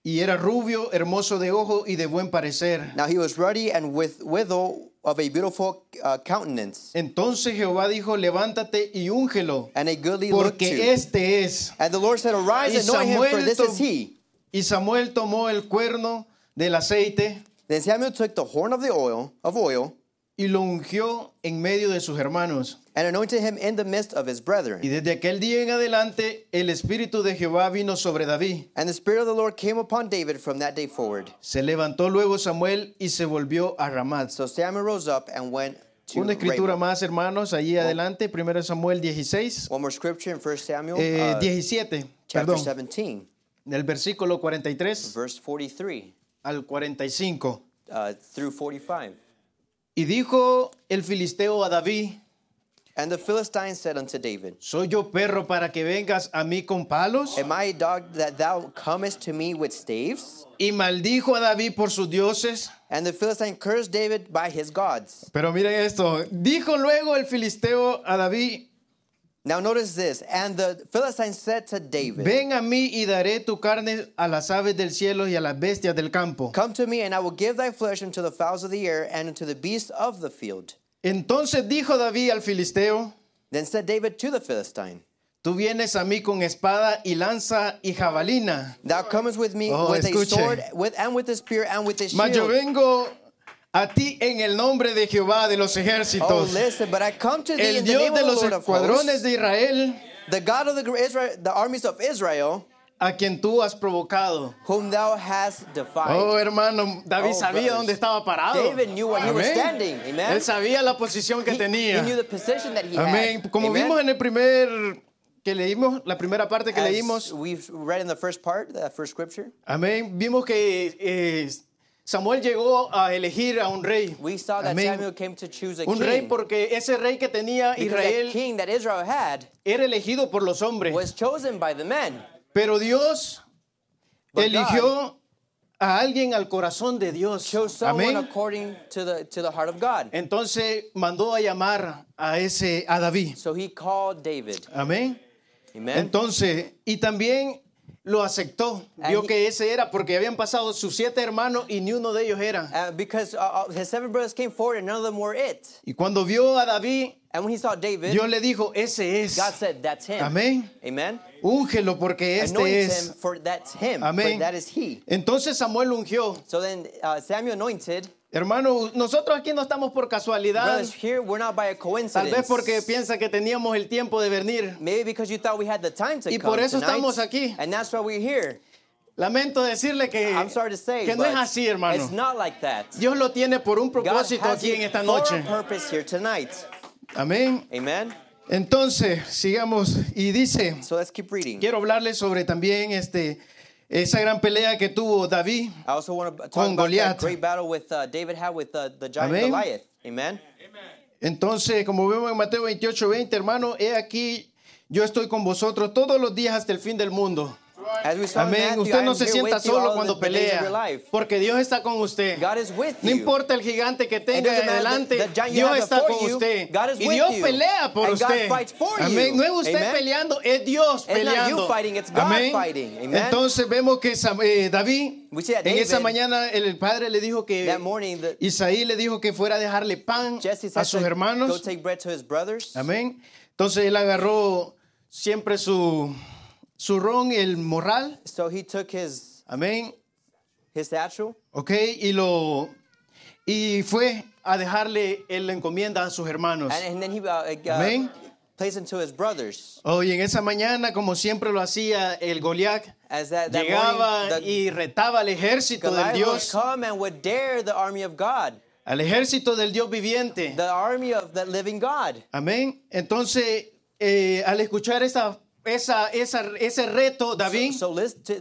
Y era rubio, hermoso de ojo y de buen parecer. Now he was ruddy and with withal of a beautiful uh, countenance, Entonces Jehová dijo, levántate y úngelo, and a goodly look porque to. este es. And the Lord said, Arise, Y anoint him, for this to- is he. Y Samuel tomó el cuerno del aceite Then Samuel took the horn of the oil of oil y lo ungió en medio de sus hermanos. and anointed him in the midst of his Y brethren. desde aquel día en adelante el espíritu de Jehová vino sobre David. And the spirit of the Lord came upon David from that day forward. Se levantó luego Samuel y se volvió a Ramat. So Samuel rose up and went to Una escritura Ramah. más, hermanos, allí adelante, 1 Samuel 16, One more scripture in 1 Samuel eh, uh, 17, chapter perdón, 17, del versículo 43 verse 43 al 45. uh, through 45. Y dijo el filisteo a David, And the Philistine said unto David, ¿soy yo perro para que vengas a mí con palos? Am I a dog that thou comest to me with staves? Y maldijo a David por sus dioses. And the Philistine cursed David by his gods. Pero miren esto, dijo luego el filisteo a David, Now notice this. And the Philistine said to David, ven a mí y daré tu carne a las aves del cielo y a las bestias del campo. Come to me, and I will give thy flesh unto the fowls of the air and unto the beasts of the field. Entonces dijo David al filisteo, Then said David to the Philistine, tú vienes a mí con espada y lanza y jabalina. Thou comest with me Oh, with escuche. a sword, with and with a spear and with a Mas yo shield. vengo a ti en el nombre de Jehová de los Oh, ejércitos, listen, but I come to thee el in the Dios name de of the los of escuadrones de Israel, the God of the Israel, the armies of Israel, a quien tú has provocado. whom thou hast defied. Oh, hermano, David Oh, sabía brothers. dónde estaba parado. David knew where he was standing. Amen. Él sabía la posición que he, tenía. he knew the position that he Amén. had. Como Amen. vimos en el primer que leímos, la primera parte que As leímos, we've read in the first part, the first scripture, amén, vimos que eh, Samuel llegó a elegir a un rey. we saw that Amén. Samuel came to choose a Un king. rey porque ese rey que tenía because that Israel king that Israel had era elegido por los hombres. was chosen by the men. Pero Dios But eligió a alguien al corazón de Dios. Chose someone Amén. according to the to the heart of God. Entonces mandó a llamar a ese a David. So he called David. Amén. Amen. Entonces, y también lo aceptó. Vio he- que ese era porque habían pasado sus siete hermanos y ni uno de ellos era. Uh, because uh, uh, his seven brothers came forward and none of them were it. Y cuando vio a David, And when he saw David, Dios le dijo, ese es. God said, "That's him." Amén. Amen. Úngelo porque este Anoint es. him, for that's him. Amén. For that is he. Entonces Samuel ungió. So then uh, Samuel anointed. Hermano, nosotros aquí no estamos por casualidad. Brothers, here we're not by a Tal vez porque piensa que teníamos el tiempo de venir. Maybe because you thought we had the time to Y come por eso tonight, estamos aquí. And that's why we're here. Lamento decirle que, I'm sorry to say, que no es así, hermano. it's not like that. Dios lo tiene por un propósito aquí en esta noche. here tonight. Amén. Amen. Entonces, sigamos. Y dice, So let's keep reading. quiero hablarles sobre también este, esa gran pelea que tuvo David. I also want to talk Con Goliat. great battle with uh, David had with uh, the giant Amén. Goliath. Amen. Entonces, como vemos en Mateo 28, 20, hermano, he aquí, yo estoy con vosotros todos los días hasta el fin del mundo. Amén. Usted no se sienta solo cuando pelea, porque Dios está con usted. No importa el gigante que tenga you Dios está con usted. Y Dios pelea por usted. Amén. No es usted peleando, es Dios peleando. Amén. Entonces vemos que eh, David, en esa mañana el, padre le dijo que Isaí le dijo que fuera a dejarle pan a sus hermanos. Amén. Entonces él agarró siempre su, su ron, el morral. So he took his Amén. his satchel Ok, y lo y fue a dejarle la encomienda a sus hermanos. and, and then he uh, Amén. placed it to his brothers. Hoy en esa mañana, como siempre lo hacía el Goliat, llegaba morning, the y retaba al ejército del Goliath would Dios, come and would dare the army of God, al ejército del Dios viviente. the army of the living God. Amén. Entonces, eh, al escuchar esa, esa, esa, ese reto, David,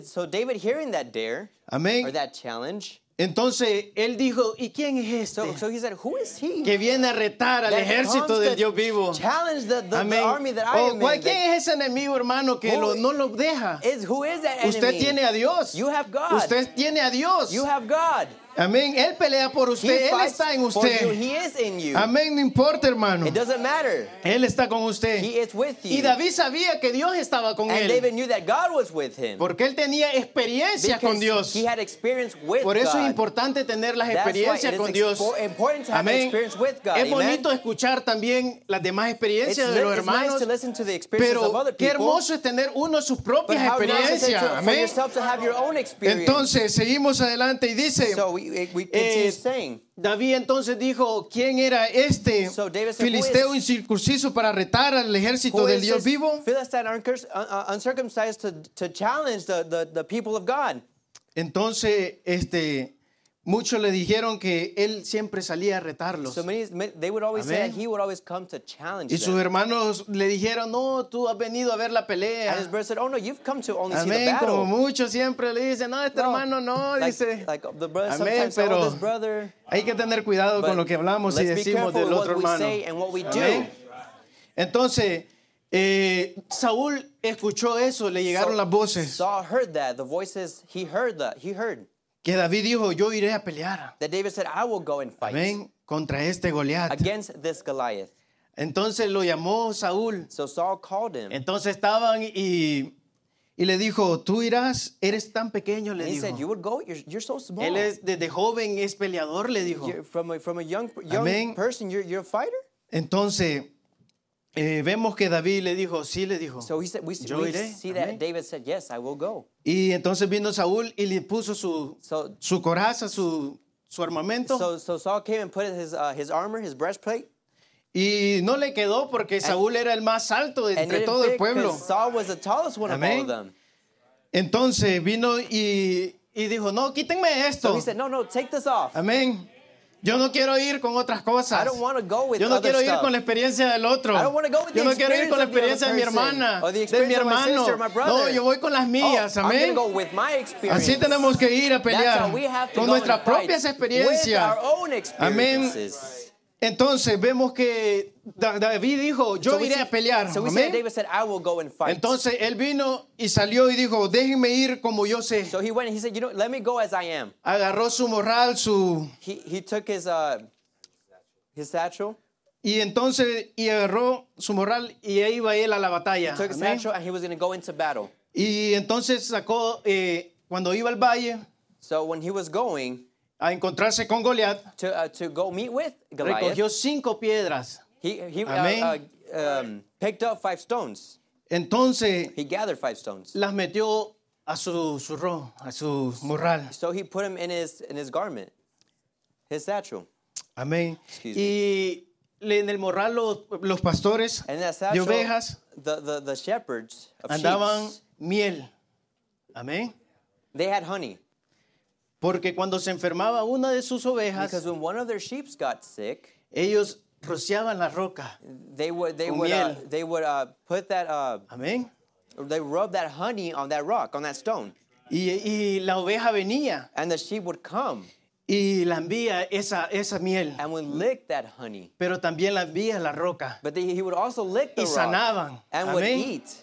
So, David hearing that dare or that challenge, Entonces él dijo, ¿y quién es este so he said, "Who is he?" que viene a retar al ejército del Dios vivo? The, the, Amén. army that I O, am ¿cuál- in. ¿Quién that es ese enemigo, hermano, que lo- no lo deja? is, who is that Usted enemy? tiene a Dios. You have God. Usted tiene a Dios. You have God. Amén. Él pelea por He usted. Él fights está en usted. He is in you. Amén. No importa, hermano. It doesn't matter. Él está con usted. He is with Y you. David sabía que Dios estaba con And él. David knew that God was with him. Porque él tenía experiencia con Because Dios. he had experience with Por eso God. es importante tener las experiencias con Dios. expo- important to have Amén. experience with God. Es Amen. bonito escuchar también las demás It's, experiencias de los it's nice hermanos. to listen to the experiences Pero of other qué people. hermoso es tener uno sus propias nice experiencias. Amén. yourself to have your own experience. Entonces, seguimos adelante y dice, so we, we eh, saying, David entonces dijo, ¿quién era este So David said, "Who filisteo is- incircunciso para retar al ejército del Dios vivo? Philistine uncurs- un- uncircumcised to, to challenge the, the, the people of God? Entonces, este, muchos le dijeron que él siempre salía a retarlos. So many, they would always say that he would always come to challenge Y sus them. hermanos le dijeron, no, tú has venido a ver la And his pelea. brother said, oh no, you've come to only see the Amén, como battle. muchos siempre le dicen, no, este No. hermano no, like, dice. like the brother Amén, sometimes pero brother. hay que tener cuidado But con lo que hablamos y decimos del otro hermano. Amén. Entonces, eh, Saúl escuchó eso, le llegaron So- las voces. Saul heard that. The voices, he heard that. He heard Que David dijo, yo iré a pelear. that David said, I will go and fight Amén. Contra este Goliat. against this Goliath. Entonces lo llamó Saúl. So Saul called him. Entonces estaban y, y le dijo, tú irás, eres tan pequeño, le he dijo. said, You would go? You're, you're so small. Él es desde joven, es peleador, le dijo. You're- from, a, from a young, young Amén. person, you're, you're a fighter? Entonces, eh, vemos que David le dijo, sí, le dijo. So he said, we, Yo we iré. see that Amén. David said, Yes, I will go. Y entonces vino Saúl y le puso su, So, su coraza, su, su armamento. so, so Saul came and put his, uh, his armor, his breastplate. y no le quedó porque Saúl era el más alto de And entre it todo el fit 'cause pueblo. Saul was the tallest one of all Amén. of them. Entonces vino y, y dijo, no, quítenme So esto. he said, No, no, take this off. Amén. Yo no quiero ir con otras cosas. I don't want to go with Yo no other quiero ir stuff. con la experiencia del otro. I don't wanna go with yo no quiero ir con la experience experiencia of de the mi person, hermana, or the de mi experience of my hermano. sister, my brother. No, yo voy con las mías, oh, amén. to go with my experience. Así tenemos que ir a That's pelear how we have to con go nuestras fight propias With experiencias. our own Amén. experiences. Entonces vemos que Da- David dijo, yo So iré see- a pelear. So. David said, I will go and fight. Entonces él vino y salió y dijo, déjenme ir como yo sé. so he went and he said, you know, let me go as I am. Agarró su morral, su He, he took his, uh, his satchel, y entonces y agarró su morral y ahí iba él a la batalla. took his Amén. satchel, and he was going to go into battle. Y entonces sacó eh, cuando iba al valle So when he was going a encontrarse con Goliat, to, uh, to go meet with Goliath, recogió cinco piedras. he, he uh, Amén. uh, um, picked up five stones. Entonces He gathered five stones. las metió a su, su ro, a su morral. So he put him in his, in his garment, his satchel. Amén. Excuse Y le- en el morral los, los pastores And that de satchel, ovejas the, the, the shepherds of andaban sheep, miel. Amén. they had honey. Porque cuando se enfermaba una de sus ovejas, Because when one of their sheep got sick, ellos rociaban la roca. they would they Con would uh, they would uh, put that uh, Amén. they rub that honey on that rock on that stone, Y, y la oveja venía and the sheep would come. y la envía esa, esa miel, and would lick that honey. pero también la envía la roca. But he would also lick the Y rock sanaban. and would Amén. eat.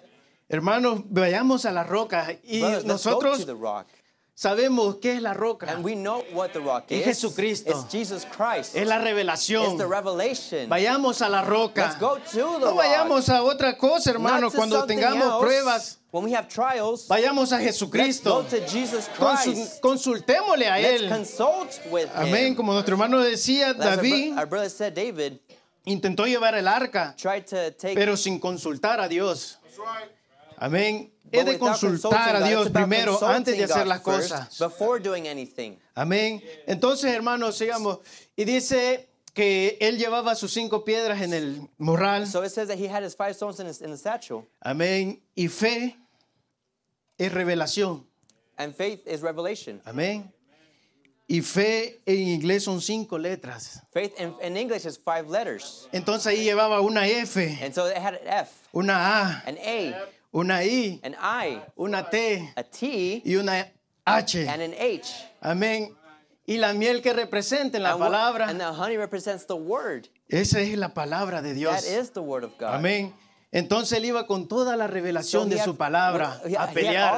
Hermanos, vayamos a la roca y Brothers, nosotros rock. Sabemos qué es la roca. And we know what the rock Es is. Jesucristo. It's Jesus Christ. Es la It's revelación. the revelation. Vayamos a la roca. Let's go to the No rock. vayamos a otra cosa, Not hermano. to Cuando tengamos else. pruebas, When we have trials, vayamos a let's go Jesucristo. to Jesus Christ. consultémosle a Let's Él. consult with Amén. him. Como nuestro hermano decía, David our brother said, David intentó llevar el arca, tried to take pero sin consultar a Dios. Amén. Es de consultar a. Dios primero antes de hacer las cosas. Before doing anything. Amén. Entonces, hermanos, sigamos. Y dice que él llevaba sus cinco piedras en el morral. So it says that he had his five stones in, his, in the satchel. Amén. Y fe es revelación. And faith is revelation. Amén. Y fe en inglés son cinco letras. Faith in, in English is five letters. Entonces ahí llevaba una F, And so it had an F, una A, an A, una I, an I, una T a T, y una H. and an H. Amén. Y la miel que representa en la and, palabra, and the honey represents the word. esa es la palabra de That Dios. is the word of God. Amén. Entonces él iba con toda la So revelación he de had- su palabra he a pelear.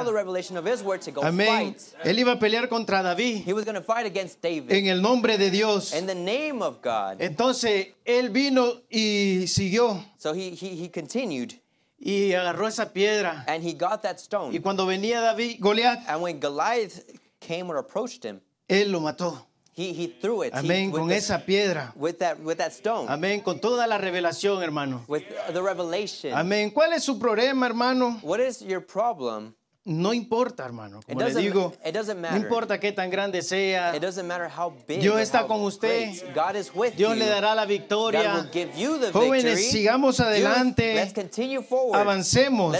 Amén. Él iba a pelear contra David He was going to fight against David en el nombre de Dios. in the name of God. Entonces él vino y siguió So he, he, he continued y agarró esa piedra. and he got that Y stone. cuando venía David, Goliat, And when Goliath came or approached him, él lo mató. he, he threw it. He- Amén. with, Con the- esa piedra. with that, with that stone, Amén. Con toda la revelación, hermano. with the revelation. Amén. ¿Cuál es su problema, hermano? What is your problem? No importa, hermano. Como le digo, no importa qué tan grande sea. Dios está con usted. Dios le dará la victoria. Jóvenes, sigamos adelante. Avancemos.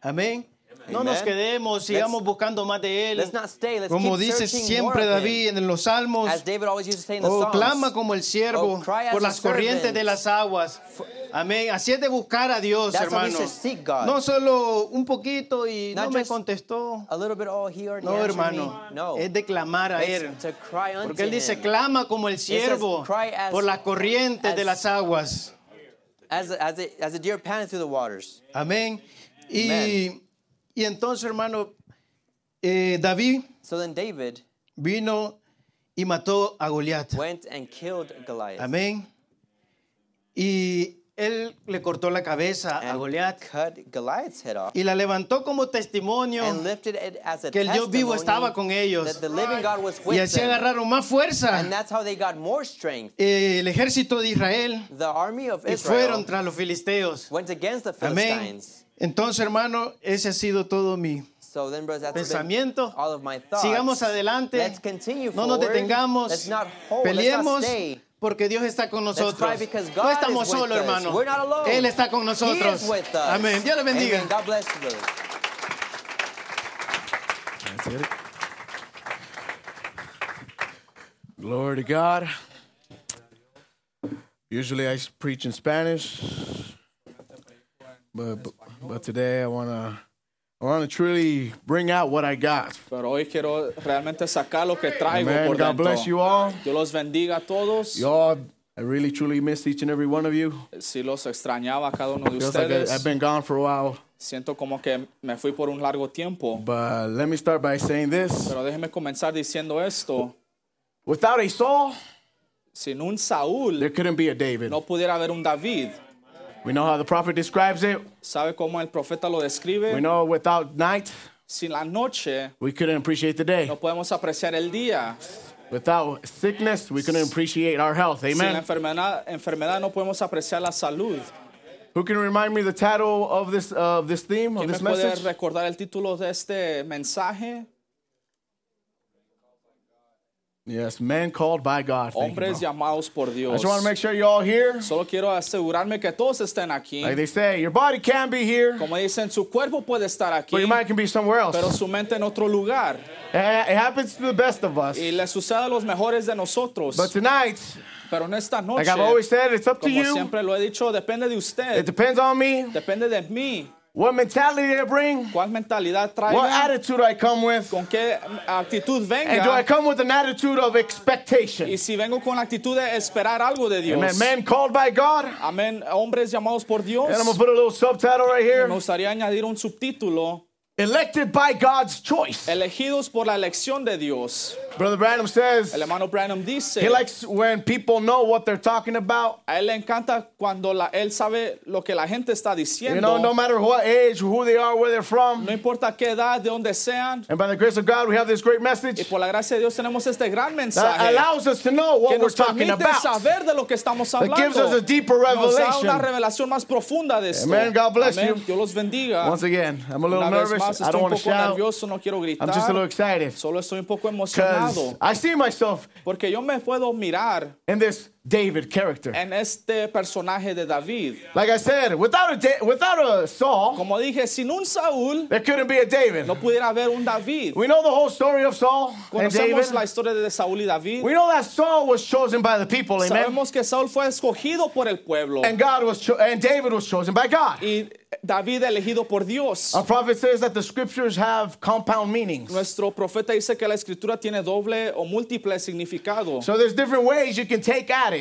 Amén. No nos quedemos, sigamos buscando más de Él. Let's not stay. Let's Como dice siempre David en los salmos. The Oh, clama como el siervo Oh, por las corrientes de las aguas. Amén. Así es de buscar a Dios, hermano. No solo un poquito y no me contestó. A little bit, oh, No, hermano. Es de clamar a Él. Porque Él dice, clama como el siervo por las corrientes de as- las aguas. Amén. Y, Amen. Y entonces, hermano, eh, David So then David vino y mató a Goliat. went and killed Goliath. Amén. Y él le cortó la cabeza a and Goliat cut Goliath's head off y la levantó como testimonio and lifted it as a que el Dios vivo estaba con ellos. that the living God was y with así them. agarraron más fuerza And that's how they got more strength. eh, el ejército de Israel The army of y Israel fueron tras los filisteos. went against the Amén. Entonces, hermano, ese ha sido todo mi So then, brothers, pensamiento. all of my thoughts. Sigamos adelante. Let's continue No nos detengamos. Let's not hold. Let's not Peleemos stay. porque Dios está con nosotros. No estamos solos, hermano. We're not alone. Él está con nosotros. Amén. Dios le bendiga. Glory to God. Usually I preach in Spanish, but but, but today I wanna I wanna truly bring out what I got. Pero hoy quiero realmente sacar lo que traigo Amen. por God dentro. bless you all. Dios los bendiga a todos. Y'all, I really truly miss each and every one of you. Si los extrañaba a cada uno de Feels like I, ustedes. I've been gone for a while, Siento como que me fui por un largo tiempo. but let me start by saying this: Pero déjeme comenzar diciendo esto. without a Saul, Sin un Saúl there couldn't be a David. no pudiera haber un David. We know how the prophet describes it. ¿Sabe cómo el profeta lo describe. We know without night, Sin la noche we couldn't appreciate the day. no podemos apreciar el día. Without sickness, we couldn't appreciate our health. Amen. Sin la enfermedad, enfermedad no podemos apreciar la salud. Who can remind me the title of this of this theme of ¿Quién me this puede message? recordar el título de este mensaje? Yes, men called by God. Thank Hombres bro. llamados por Dios. I just want to make sure you're all here. Solo quiero asegurarme que todos estén aquí. Like they say, your body can be here, Como dicen, su cuerpo puede estar aquí, but your mind can be somewhere else. pero su mente en otro lugar. It it happens to the best of us. Y le sucede a los mejores de nosotros. But tonight, Pero en esta noche, like I've always said, it's up to como you. siempre lo he dicho, depende de usted. It depends on me depende de mí, What mentality I bring? ¿Cuál mentalidad traigo? What attitude I come with? ¿Con qué actitud And do I come with an attitude of expectation? Y si vengo con la actitud de esperar algo de Dios. Amen. Man called by God. Amén. Hombres llamados por Dios. And I'm going to put a little subtitle right here. Me gustaría añadir un subtítulo. Elected by God's choice. Elegidos por la elección de Dios. Brother Branham says El hermano Branham dice. he likes when people know what they're talking about. A él le encanta cuando la- él sabe lo que la gente está diciendo. You know, no matter what age, who they are, where they're from. No importa qué edad, de dónde sean. And by the grace of God, we have this great Y message por la gracia de Dios tenemos este gran that mensaje allows us to know what we're talking about. saber de lo que estamos That hablando. gives us a deeper Nos da una revelación más profunda de esto. Amen. God bless you. Dios los bendiga. Once again, I'm a little nervous. I estoy don't un want to poco shout. nervioso, no quiero. I'm just a little excited Solo estoy un poco because emocionado. I see myself Porque yo me puedo mirar in this David character. en este personaje de David. Like I said, without a da- without a Saul, Como dije, sin un Saúl there couldn't be a David. no pudiera haber un David. We know the whole story of Saul and Conocemos la David. historia de Saúl y David. We know that Saul was chosen by the people, amen. Sabemos que Saúl fue escogido por el pueblo And God was and David was chosen by God. y David elegido por Dios. Our prophet says that the scriptures have compound meanings. Nuestro profeta dice que la escritura tiene doble o múltiple significado. So there's different ways you can take at it.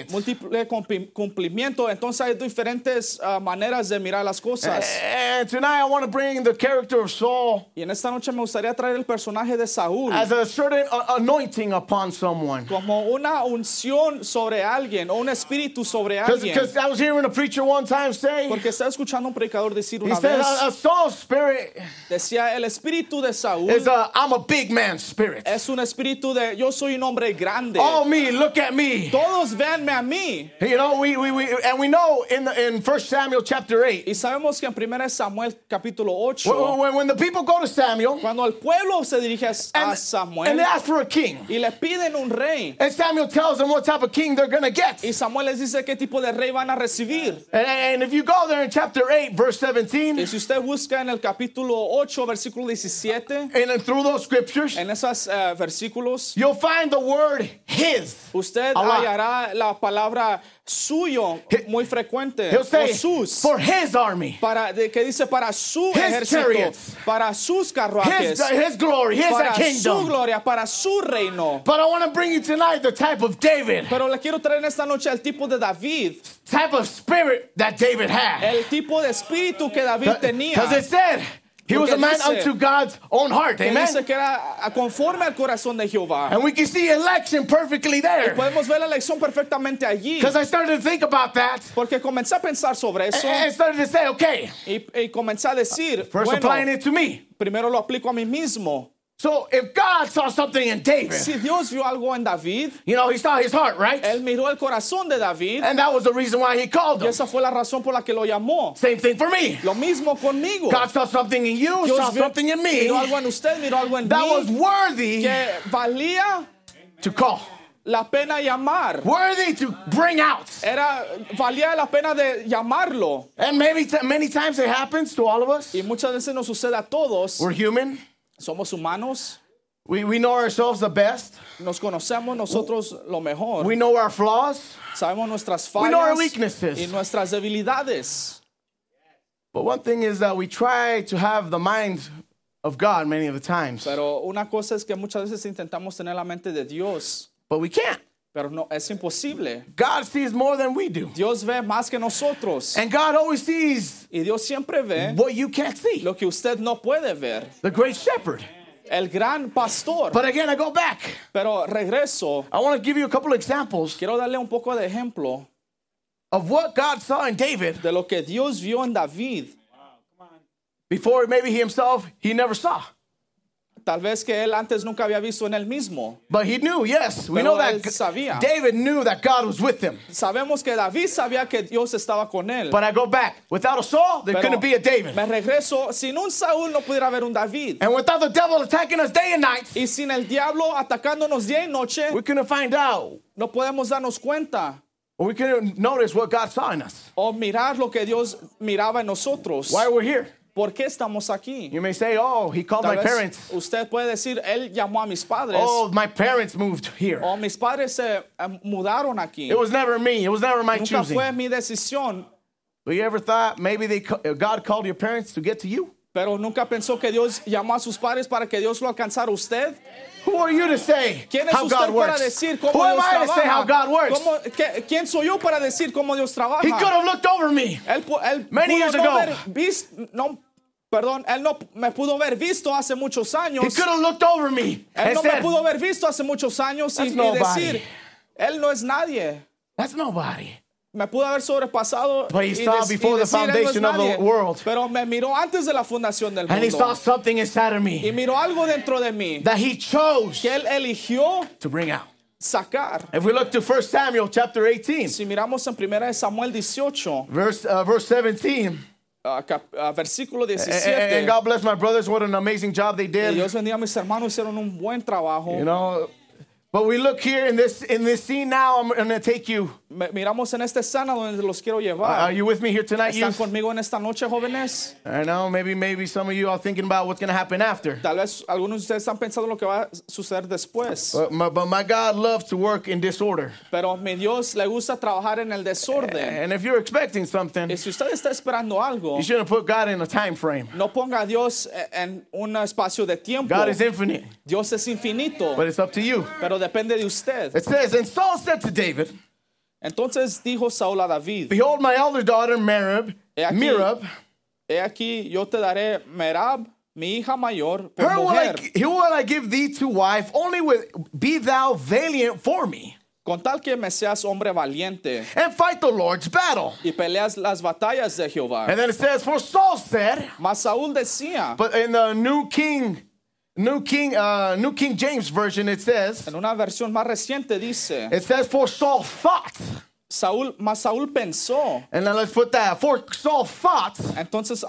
Entonces hay diferentes ah, maneras de mirar las cosas. And tonight I want to bring the character of Saul Y en esta noche me gustaría traer el personaje de Saúl as a certain uh, anointing upon someone. como una unción sobre alguien o un espíritu sobre alguien. Because I was hearing a preacher one time say, Porque estaba escuchando un predicador decir he una said, vez, a, a Saul's spirit decía, el espíritu de Saúl is a I'm a big man spirit. es un espíritu de yo soy un hombre grande. Oh me, look at me. Todos véanme a mí. You know, we, we, we and we know in the, in 1 Samuel chapter 8, Y sabemos que en 1 Samuel capítulo 8, when, when, when the people go to Samuel cuando el pueblo se dirige a Samuel and they ask for a king, y le piden un rey, and Samuel tells them what type of king they're going to get. y Samuel les dice qué tipo de rey van a recibir. And, and if you go there in chapter 8, verse 17, Y si usted busca en el capítulo 8, versículo 17, and through those scriptures, en esos eh, versículos, you'll find the word his. usted hallará la palabra suyo muy frecuente. Say, sus. for his army, para, que dice para su His ejército, chariots. para sus his, carruajes, his glory, his para su kingdom. gloria, para su reino. But I want to bring you tonight the type of David, Pero le quiero traer esta noche el tipo de David, type of spirit that David had. el tipo de espíritu que David tenía. Because it said, he was a man dice- unto God's own heart. Amen. dice que era conforme al corazón de Jehová. And we can see election perfectly there. Podemos ver la elección perfectamente allí. Because I started to think about that Porque comencé a pensar sobre eso and started to say, okay, y, y comencé a decir, first bueno, applying it to me. primero lo aplico a mí mismo. So if God saw something in David, Si Dios vio algo en David, you know, he saw his heart, right? él miró el corazón de David And that was the reason why he called y him. esa fue la razón por la que lo llamó. Same thing for me. Lo mismo conmigo. God saw something in you, saw vio- something in me miró algo en usted, miró algo en that was worthy que valía to call, la pena llamar. worthy to bring out. Era, valía la pena de llamarlo. And maybe many times it happens to all of us. Y muchas veces nos sucede a todos. We're human. Somos humanos. We, we know ourselves the best. Nos conocemos nosotros lo mejor. We know our flaws. Sabemos nuestras fallas. We know our weaknesses. y nuestras debilidades. But one thing is that we try to have the mind of God many of the times, Pero una cosa es que muchas veces intentamos tener la mente de Dios, but we can't. Pero no es imposible. God sees more than we do. Dios ve más que nosotros And God always sees y Dios siempre ve what you can't see. lo que usted no puede ver. The great shepherd. El gran pastor. But again, I go back. Pero regreso, I want to give you a couple of examples quiero darle un poco de ejemplo of what God saw in David de lo que Dios vio en David. before maybe he himself he never saw. Tal vez que él antes nunca había visto en él mismo. But he knew, yes, we Pero know that él sabía. David knew that God was with him. Sabemos que David sabía que Dios estaba con él. But I go back. Without a Saul, there Pero couldn't be a David. Me regreso, sin un Saúl no pudiera haber un David. And without the devil attacking us day and night, Y sin el diablo atacándonos día y noche, we couldn't find out no podemos darnos cuenta or we couldn't notice what God saw in us. o mirar lo que Dios miraba en nosotros. Why we're here. ¿Por qué estamos aquí? You may say, oh, he called Tal my vez parents. usted puede decir, él llamó a mis padres Oh, my parents moved here. o mis padres se eh, mudaron aquí. It was never me. It was never my Nunca choosing. fue mi decisión. But you ever thought maybe they, ca- uh, God called your parents to get to you? Pero nunca pensó que Dios llamó a sus padres para que Dios lo alcanzara a usted. Who are you to say ¿Quién es how usted God para works? decir cómo Who am Dios I to say how? God works? ¿Cómo- qué- ¿Quién soy yo para decir cómo Dios trabaja? He could have looked over me. Él, pu- él Many pudo years no ago. vis- no, perdón, él no me pudo haber visto hace muchos años. He could have looked over me Él no me pudo haber visto hace muchos años y, y nobody. decir, él no es nadie. That's nobody. Me pudo haber sobrepasado But he y, saw y before the decir, "Él no es foundation of the nadie". world. Pero me miró antes de la fundación del And he saw mundo. something inside of Y me miró algo dentro de mí that he chose que él eligió to bring out. sacar. If we look to 1 Samuel chapter 18, Si miramos en 1 Samuel 18, verse, uh, verse 17, cap- versículo and, 17. and God bless my brothers, what an amazing job they did. Dios bendiga a mis hermanos, hicieron un buen trabajo. You know, but we look here in this in this scene now. I'm going to take you. Miramos en esta escena donde los quiero llevar. Are you with me here tonight, ¿Están youth? conmigo en esta noche, jóvenes? I know maybe maybe some of you are thinking about what's going to happen after. Tal vez algunos de ustedes están pensando lo que va a suceder después. But my, but my God loves to work in disorder. Pero mi Dios le gusta trabajar en el desorden. And if you're expecting something, Y si usted está esperando algo, you shouldn't put God in a time frame. no ponga a Dios en un espacio de tiempo. God is infinite, Dios es infinito, but it's up to you. pero depende de usted. It says, and Saul said to David, Entonces dijo Saúl a David, Behold, my elder daughter Merab, He aquí- Mirab, he aquí yo te daré Merab, mi hija mayor, por her will, I, will I give thee to wife, only with be thou valiant for me, con tal que me seas hombre valiente. And fight the Lord's battle. y peleas las batallas de Jehová. And then it says, For Saul said, Mas Saúl decía, but in the New King, New King, uh, New King James version, it says, en una versión más reciente dice, it says, For Saul thought. Saúl, mas Saúl pensó. And now let's put that. For Saul thought, Entonces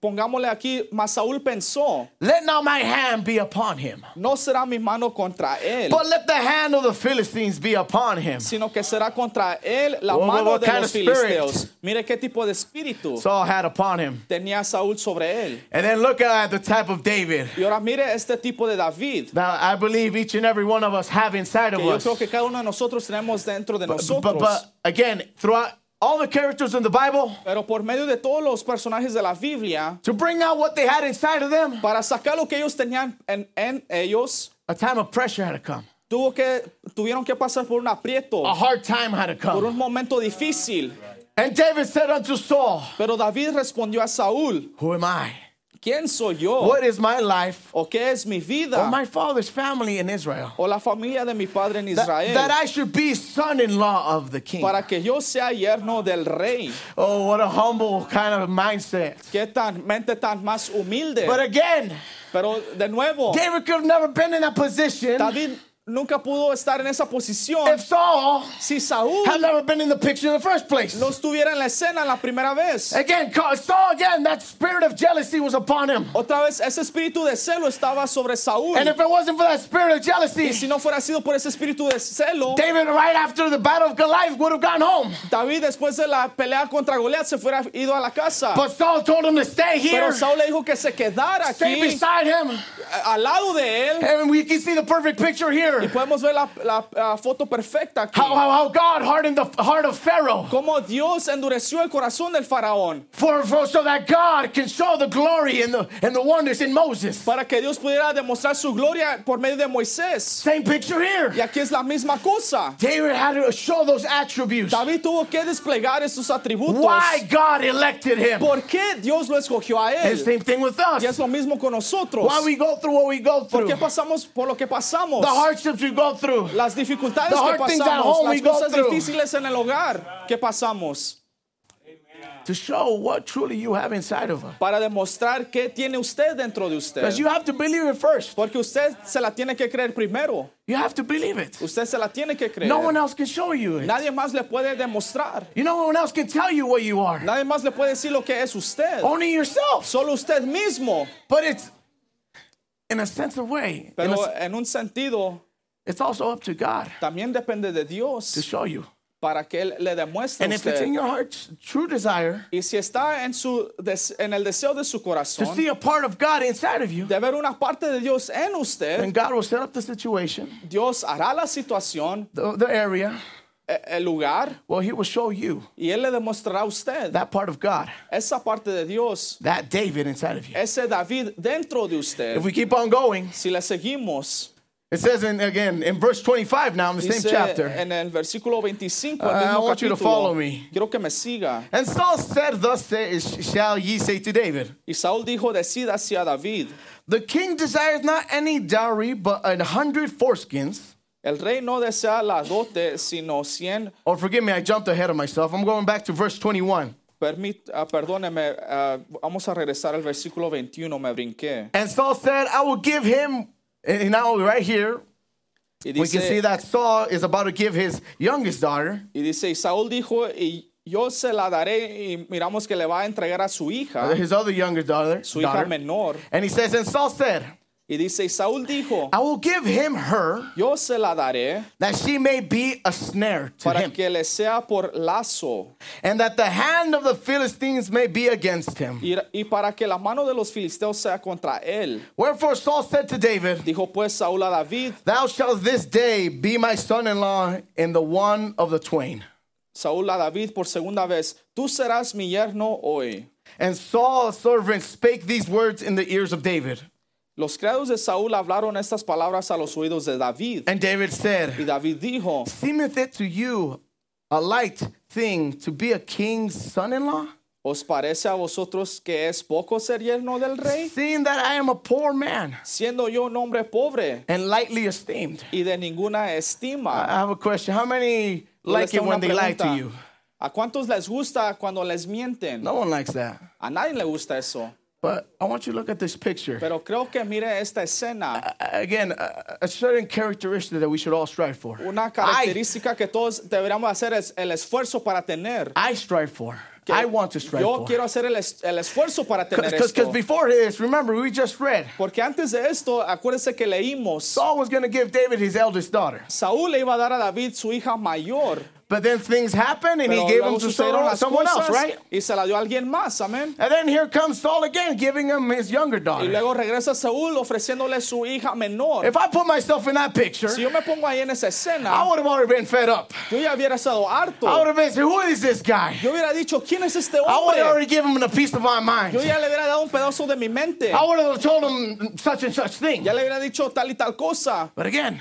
pongámosle aquí, mas Saúl pensó, let not my hand be upon him, no será mi mano contra él, but let the hand of the Philistines be upon him. sino que será contra él la Well, mano what de los filisteos. Mire qué tipo de espíritu Saul had upon him. tenía Saúl sobre él. And then look at the type of David Y ahora mire este tipo de David, that I believe each and every one of us have inside of que yo creo que cada uno de nosotros tenemos dentro de But, nosotros. but again, throughout all the characters in the Bible, Pero por medio de todos los personajes de la Biblia, to bring out what they had inside of them, para sacar lo que ellos tenían en, en ellos, a time of pressure had to come. tuvo que, tuvieron que pasar por un aprieto, A hard time had to por un come. momento difícil. And David said unto Saul, Pero David respondió a Saúl, Who am I? ¿Quién soy yo? What is my life ¿O qué es mi vida? or my father's family in Israel? ¿O la familia de mi padre en That, Israel? that I should be son in law of the king. para que yo sea yerno del rey. Oh, what a humble kind of mindset. Qué tan mente tan más humilde. But again, Pero de nuevo, David could have never been in that position David nunca pudo estar en esa posición if Saul si Saúl had never been in the picture in the first place. no estuviera en la escena la primera vez. Again, Saul, again, that spirit of jealousy was upon him. Otra vez, ese espíritu de celo estaba sobre Saúl. And if it wasn't for that spirit of Y jealousy, si no fuera sido por ese espíritu de celo, David, right after the battle of Goliath, would have gone home. David después de la pelea contra Goliat se fuera ido a la casa. But Saul told him to stay here, Pero Saúl le dijo que se quedara stay aquí beside him. al lado de él. And we can see the perfect picture here. Podemos ver la, la, foto perfecta aquí. How, how, how God hardened the heart of Pharaoh Cómo Dios endureció el corazón del faraón for, for so that God can show the glory and the, and the wonders in Moses. para que Dios pudiera demostrar su gloria por medio de Moisés. Same picture here. Y aquí es la misma cosa. David had to show those attributes. David tuvo que desplegar esos atributos. Why God elected him. ¿Por qué Dios lo escogió a And same thing with us. Y es lo mismo con nosotros. Why we go through what we go ¿Por through. qué pasamos por lo que pasamos? The hardships we go through. Las dificultades The que hard things at pasamos, home we las go cosas through. difíciles en el hogar que pasamos, To show what truly you have inside of us. para demostrar qué tiene usted dentro de usted. Because you have to believe it first. Porque usted se la tiene que creer primero. You have to believe it. Usted se la tiene que creer. No one else can show you it. Nadie más le puede demostrar. You know, no one else can tell you what you are. Nadie más le puede decir lo que es usted. Only yourself. Solo usted mismo. But it's in a sense of way. Pero a- en un sentido, it's also up to God también depende de to Dios show you. para que Él le demuestre a And if it's in usted. your heart's true desire Y si está en, su, des- en el deseo de su to corazón see a part of God inside of you, de ver una parte de Dios en then usted, God will set up the situation, Dios hará la situación, the, the area, el lugar Well, He will show you y Él le demostrará a usted that part of God, esa parte de Dios, that David inside of you. ese David dentro de usted. If we keep on going, Si le seguimos, it says in, again in verse 25 now in the same chapter. en el versículo 25, el Uh, I want you to follow me. quiero que me siga. And Saul said, Thus say, shall ye say to David, Y Saúl dijo, David. The king desires not any dowry, but an hundred foreskins. El rey no desea la dote, sino cien. Or forgive me, I jumped ahead of myself. I'm going back to verse 21. Permit, ah, perdóneme, ah, vamos a regresar al versículo 21, me brinqué. And Saul said, I will give him, and now right here, Y we can see that Saul is about to give his youngest daughter, y dice, y Saúl dijo, y yo se la daré, y miramos que le va a entregar a su hija, his other youngest daughter. su hija daughter. menor. And he says, And Saul said, Y dice, Saúl dijo, I will give him her yo se la daré that she may be a snare to para him, que le sea por lazo and that the hand of the Philistines may be against him. y, y para que la mano de los filisteos sea contra él. Wherefore Saul said to David, Dijo pues Saúl a David, Thou shalt this day be my son in law in the one of the twain. Saúl a David por segunda vez, tú serás mi yerno hoy. And Saul's servant spake these words in the ears of David. Los criados de Saúl hablaron estas palabras a los oídos de David. And David Y said, David dijo, Seemeth it to you a light thing to be a king's son in law? ¿os parece a vosotros que es poco ser yerno del rey? Seeing that I am a poor man Siendo yo un hombre pobre and lightly esteemed. y de ninguna I estima. have a question. How many like it tengo when una they lie to pregunta. you? ¿A cuántos les gusta cuando les mienten? No one likes that. A nadie le gusta eso. But I want you to look at this picture. Pero creo que mire esta escena, Again, a, a certain characteristic that we should all strive for. una I, característica que todos deberíamos hacer es el esfuerzo para tener. I strive for. I want to strive Yo for. quiero hacer el, es- el esfuerzo para tener Because esto. before this, remember, we just read, Porque antes de esto, acuérdense que leímos, Saul was going to give David his eldest daughter. Saúl le iba a dar a David su hija mayor. But then things happened and Pero he gave him to someone, someone else, right? y se la dio a alguien más, amén. And then here comes Saul again, giving him his younger Y daughter. luego regresa Saúl ofreciéndole su hija menor. If I put myself in that picture, Si yo me pongo ahí en esa I would have already been fed up. yo ya hubiera estado harto. I would have been saying, who is this guy? Yo hubiera dicho, ¿quién es este I would have already given him a piece of my mind. Yo ya le hubiera dado un pedazo de mi mente. I would have told him such and such thing. Ya le hubiera dicho tal y tal cosa. But again,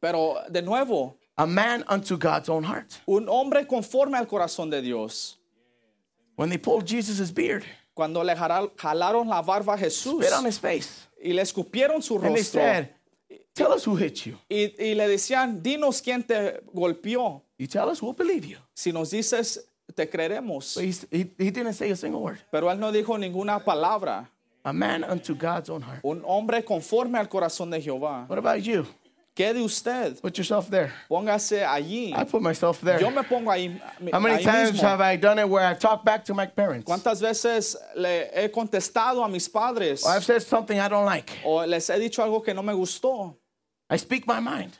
Pero de nuevo, a man unto God's own heart. un hombre conforme al corazón de Dios. When they pulled Jesus' beard, Cuando le jala- jalaron la barba a Jesús spit on his face, y le escupieron su and they rostro said, Tell us who hit you. y, y le decían, dinos quién te golpeó. You tell us, we'll believe you. Si nos dices, te creeremos. He, he didn't say a single word. Pero él no dijo ninguna palabra. A man unto God's own heart. Un hombre conforme al corazón de Jehová. What about you? ¿Qué de usted? Put yourself there. Póngase allí. I put myself there. Yo me pongo ahí. How many ahí times mismo. have I done it where I've talked back to my parents? ¿Cuántas veces le he contestado a mis padres? Or I've said something I don't like. O les he dicho algo que no me gustó. I speak my mind.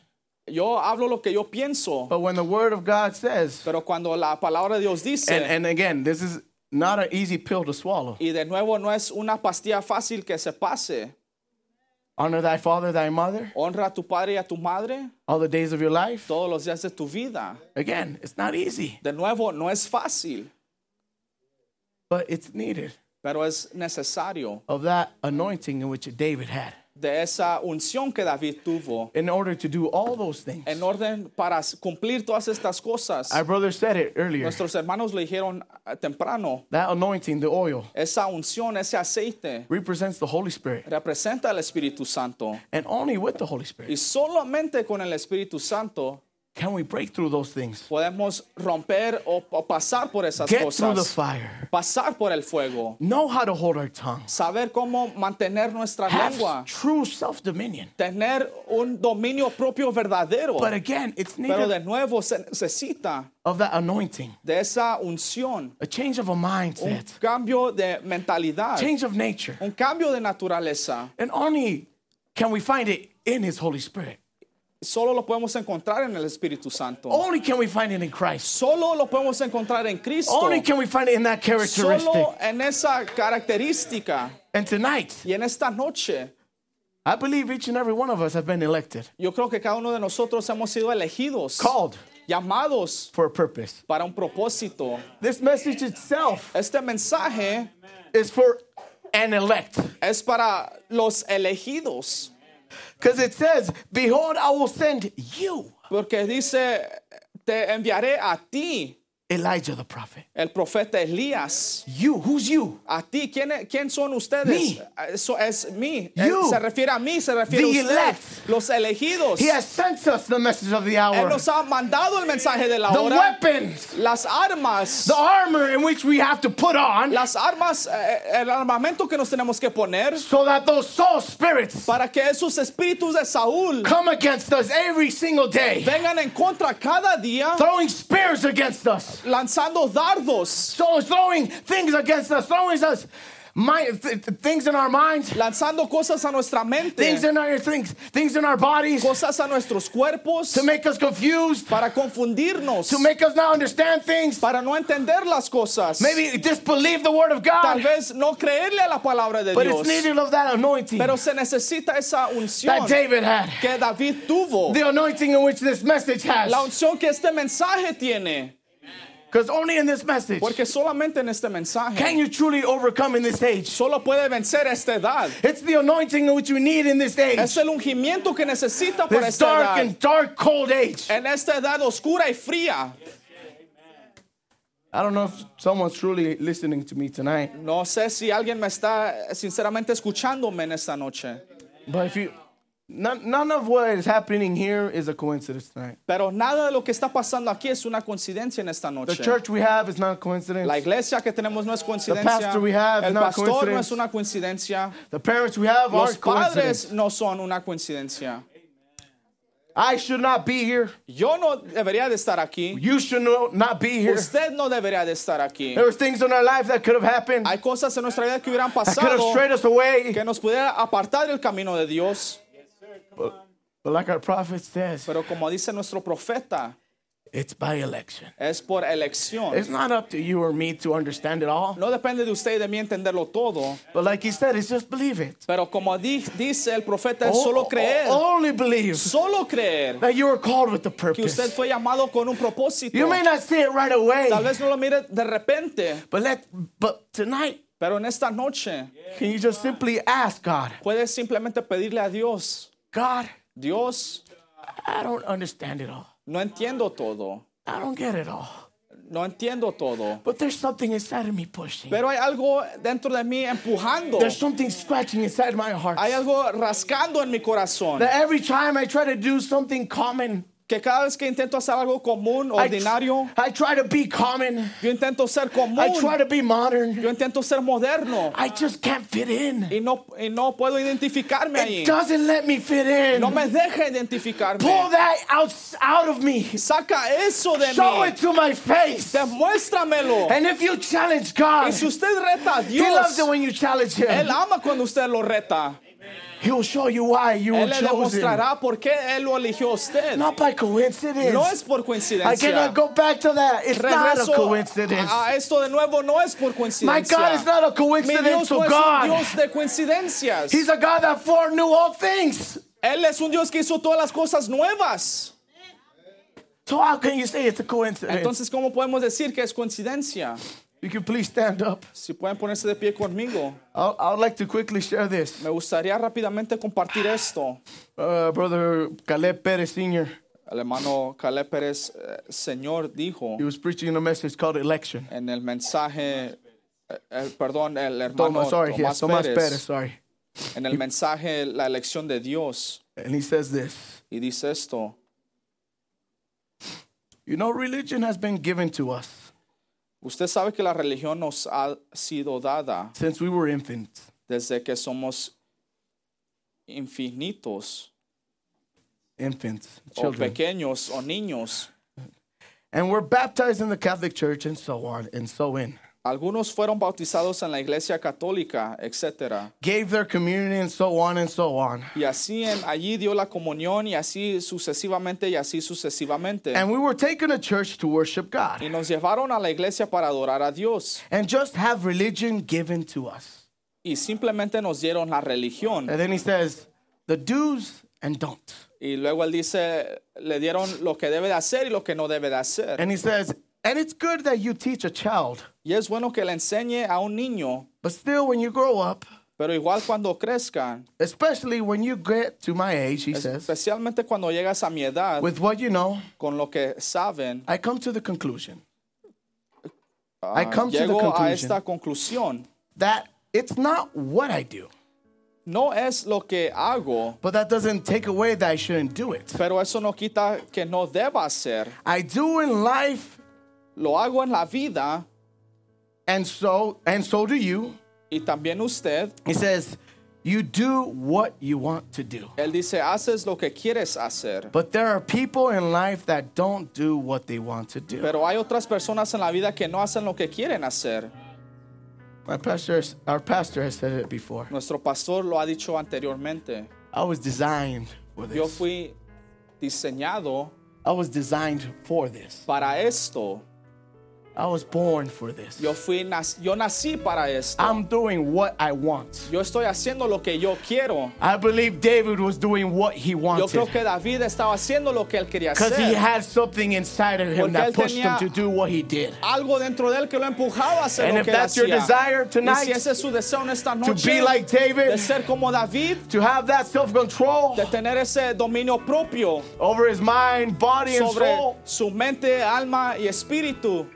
Yo hablo lo que yo pienso. But when the word of God says, Pero cuando la palabra de Dios dice, and, and again, this is not an easy pill to swallow. y de nuevo no es una pastilla fácil que se pase, Honor thy father, thy mother, honra a tu padre y a tu madre. All the days of your life. todos los días de tu vida. Again, it's not easy, De nuevo, no es fácil, but it's needed pero es necesario of that anointing in which David had de esa unción que David tuvo in order to do all those things. en orden para cumplir todas estas cosas. Our brother said it earlier. Nuestros hermanos le dijeron ah, temprano, That anointing, the oil, esa unción, ese aceite represents the Holy Spirit. representa al Espíritu Santo. And only with the Holy Y Spirit solamente con el Espíritu Santo can we break through those things, podemos romper o, o pasar por esas get through the fire, pasar por el fuego, know how to hold our tongue, saber cómo mantener nuestra have lengua, true self dominion. tener un dominio propio verdadero. But again, it's Pero de nuevo se necesita of that anointing, de esa unción, a change of a mindset. un cambio de mentalidad, change of nature. un cambio de naturaleza. And only can we find it in His Holy Spirit. Solo lo podemos encontrar en el Espíritu Santo. Only can we find it in Christ. Solo lo podemos encontrar en Cristo. Only can we find it in that characteristic. Solo en esa característica. And tonight, Y en esta noche, I believe each and every one of us have been elected, yo creo que cada uno de nosotros hemos sido elegidos, called, llamados for a purpose. para un propósito. This message itself Este mensaje is for an elect. es para los elegidos, Because it says, Behold, I will send you, porque dice, te enviaré a ti, Elijah the prophet. el profeta Elías. You, who's you? A ti, ¿quién, quién son ustedes? Me. Eso es mí. Eh, You. Se refiere a mí, se refiere The a usted. elect. Los elegidos. He has sent us the message of the hour. Él nos ha mandado el mensaje de la The hora. weapons, Las armas. the armor in which we have to put on Las armas, eh, el armamento que nos tenemos que poner so that those soul spirits para que esos espíritus de Saúl come against us every single day, vengan en contra cada día, throwing spears against us, lanzando dardos, so throwing things against us, throwing us mind, th- th- things in our minds, lanzando cosas a nuestra mente, things in our things, things in our bodies. Cosas a nuestros cuerpos. To make us confused, para confundirnos, to make us not understand things, para no entender las cosas. maybe disbelieve the word of God, Tal vez no creerle a la palabra de But Dios, it's needed of that anointing pero se necesita esa unción that David had, que David tuvo, the anointing in which this message has. la unción que este mensaje tiene, Because only in this message porque solamente en este mensaje can you truly overcome in this age. solo puede vencer esta edad. It's the anointing which you need in this age. Es el ungimiento que necesita para This esta dark edad. and dark, cold age. En esta edad oscura y fría. I don't know if someone's truly listening to me tonight, No sé si alguien me está sinceramente escuchándome en esta noche. but if you, none, none of what is happening here is a coincidence tonight. Pero nada de lo que está pasando aquí es una coincidencia en esta noche. The church we have is not a coincidence. La iglesia que tenemos no es coincidencia. The pastor we have is El not pastor no es una coincidencia. the parents we have Los aren't coincidence. padres no son una coincidencia. I should not be here. Yo no debería de estar aquí. You should no, not be here. Usted no debería de estar aquí. There was things in our life that could have happened. Hay cosas en nuestra vida que hubieran that could have pasado strayed us away. que nos pudiera apartar del camino de Dios. But like our prophet says, Pero como dice nuestro profeta, it's by election. es por elección. It's not up to you or me to understand it all. No depende de usted y de mí entenderlo todo. But like he said, it's just believe it. Pero como di- dice el profeta, es O- solo o- creer. only believe Solo creer that you were called with the que usted purpose. fue llamado con un propósito. You may not see it right away, Tal vez no lo mire de repente, but let but tonight, pero en esta noche can you just simply ask God, puedes simplemente pedirle a Dios, God, Dios, I don't understand it all. no entiendo todo, I don't get it all. no entiendo todo, But there's something inside of me pushing. pero hay algo dentro de mí empujando, There's something scratching inside my heart. hay algo rascando en mi corazón, That every time I try to do something common, que cada vez que intento hacer algo común, I, tr- ordinario, I try to be common. yo intento ser I try to be modern. yo intento ser moderno I just can't fit in. y no, y no puedo identificarme ahí. It doesn't let me fit in. No me deja identificarme. Pull that out, out of me. Saca eso de Show mí. it to my face. Demuéstramelo. And if you challenge God, Y si usted reta a He loves it when you challenge Él Him. ama cuando usted lo reta. He will show you why you Él le demostrará por qué Él lo eligió a usted. Not by coincidence. No es por I coincidencia. cannot go back to that. It's not a Regreso coincidence. a esto de nuevo no es por My coincidencia. God is not a Mi coincidental Dios no es un God. Dios de coincidencias. He's a God that foreknew all things. Él es un Dios que hizo todas las cosas nuevas. So how can you say it's a coincidence? Entonces, ¿cómo podemos decir que es coincidencia? You can please stand up. Si pueden ponerse de pie conmigo. I I would like to quickly share this. Me gustaría rápidamente compartir esto. Uh, Brother Caleb Perez Sr. El hermano Caleb Pérez, eh, Señor, dijo He was preaching a message called election. en el mensaje, eh, el- perdón, el hermano Thomas, sorry, Tomás yes, Thomas Pérez, Perez, sorry. en el mensaje La elección de Dios, And he says this. y dice esto, You know, religion has been given to us usted sabe que la religión nos ha sido dada since we were infants. desde que somos infinitos Infants, o children. pequeños o niños. And we're baptized in the Catholic Church and so on and so in. Algunos fueron bautizados en la iglesia católica, etc. Gave their communion and so on and so on. Y así en, allí dio la comunión y así sucesivamente y así sucesivamente. And we were taken to church to worship God Y nos llevaron a la iglesia para adorar a Dios. and just have religion given to us. Y simplemente nos dieron la religión. And then he says, the do's and don't. Y luego él dice, le dieron lo que debe de hacer y lo que no debe de hacer. And he says, and it's good that you teach a child, Y es bueno que le enseñe a un niño, but still, when you grow up, pero igual cuando crezcan, especially when you get to my age, he says, especialmente cuando llegas a mi edad, with what you know, con lo que saben, I come to the conclusion ah, I come to the llego a conclusion esta conclusión. that it's not what I do, No es lo que hago, but that doesn't take away that I shouldn't do it. pero eso no quita que no deba hacer. I do in life, Lo hago en la vida and so and so do you. y también usted. He says, you do what you want to do. Él dice, haces lo que quieres hacer. But there are people in life that don't do what they want to do. Pero hay otras personas en la vida que no hacen lo que quieren hacer. My pastor, our pastor has said it before. Nuestro pastor lo ha dicho anteriormente. I was designed for this. Yo fui diseñado I was designed for this. para esto. I was born for this. Yo fui nac- yo nací para esto. I'm doing what I want. Yo estoy haciendo lo que yo quiero. I believe David was doing what he wanted. Yo creo que David estaba haciendo lo que él quería hacer. because he had something inside of him Porque that pushed him to do what he did. Algo dentro de él que lo empujaba a hacer And lo if que that's your desire y tonight, si ese es su deseo en esta To be like David, de ser como David, to have that self control de tener ese dominio propio over his mind, body, and sobre soul, su mente, alma y espíritu,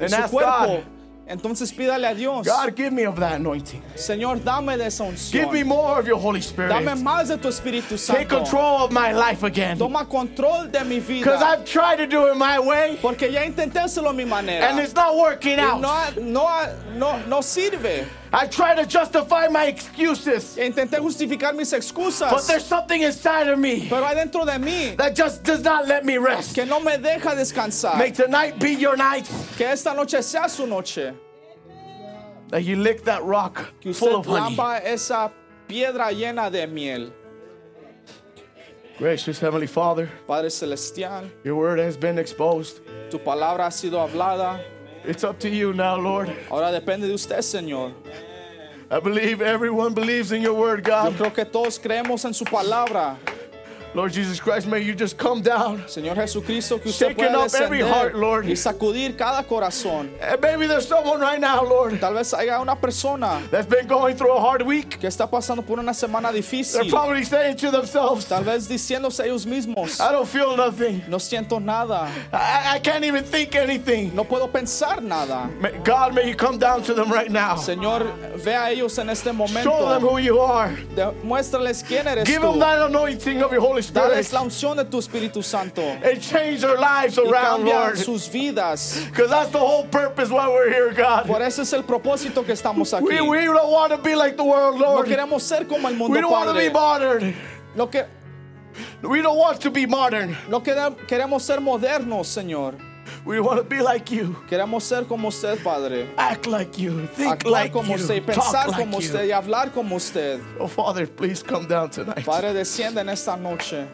and su cuerpo. God, Entonces pídale a Dios, God, give me of that anointing. Señor, dame de esa Give me more of your Holy Spirit. Dame más de tu Espíritu Santo. Take control of my life again. Toma control de mi vida. Because. I've tried to do it my way, Porque ya intenté hacerlo a mi manera. and it's not working Y out. no, no, no, no sirve. I try to justify my excuses, Intenté justificar mis excusas. but there's something inside of me Pero hay dentro de mí that just does not let me rest. que no me deja descansar. May tonight be your night Que esta noche sea su noche. that you lick that rock Que usted full of honey. esa piedra llena de miel. Gracious Heavenly Father, Padre Celestial, your word has been exposed. tu palabra ha sido hablada. It's up to you now, Lord. Ahora depende de usted, Señor. I believe everyone believes in your word, Yo God. creo que todos creemos en su palabra. Lord Jesus Christ, may you just come down. Señor Jesucristo, que usted pueda up every descender heart, Lord. y sacudir cada corazón. And maybe there's someone right now, Lord, Tal vez haya una persona that's been going through a hard week. que está pasando por una semana They're difícil. probably saying to themselves, Tal vez diciéndose ellos mismos, I don't feel nothing. no siento nada, I, I can't even think anything. no puedo pensar nada. May- God, may you come down to them right now. Señor, ve a ellos en este Show them momento. who you are. Muéstrales quién eres Give tú. them that anointing of your Holy Spirit Dales la unción de tu Espíritu Santo and change their lives around, Lord. sus vidas. Because that's the whole purpose why we're here, God. Por eso es el propósito que estamos aquí. We, we don't want to be like the world, No Lord. queremos ser como el mundo We don't want to be modern. No, que, We don't want to be modern. no quere- queremos ser modernos, Señor. We want to be like you. Queremos ser como usted, Padre. Act like you. Think Actuar like como you. usted, pensar like como you. usted y hablar como usted. Oh, Father, please come down tonight. Padre, desciende en esta noche.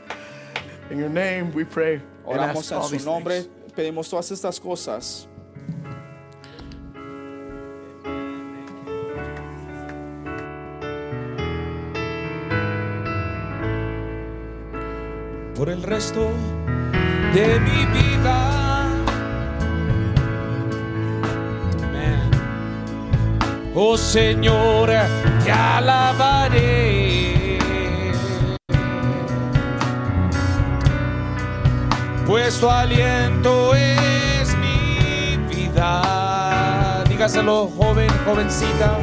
In your name we pray and Oramos ask en all su these nombre. things. Pedimos todas estas cosas. por el resto de mi vida. Oh Señor, te alabaré. Pues tu aliento es mi vida. Dígaselo, joven, jovencita.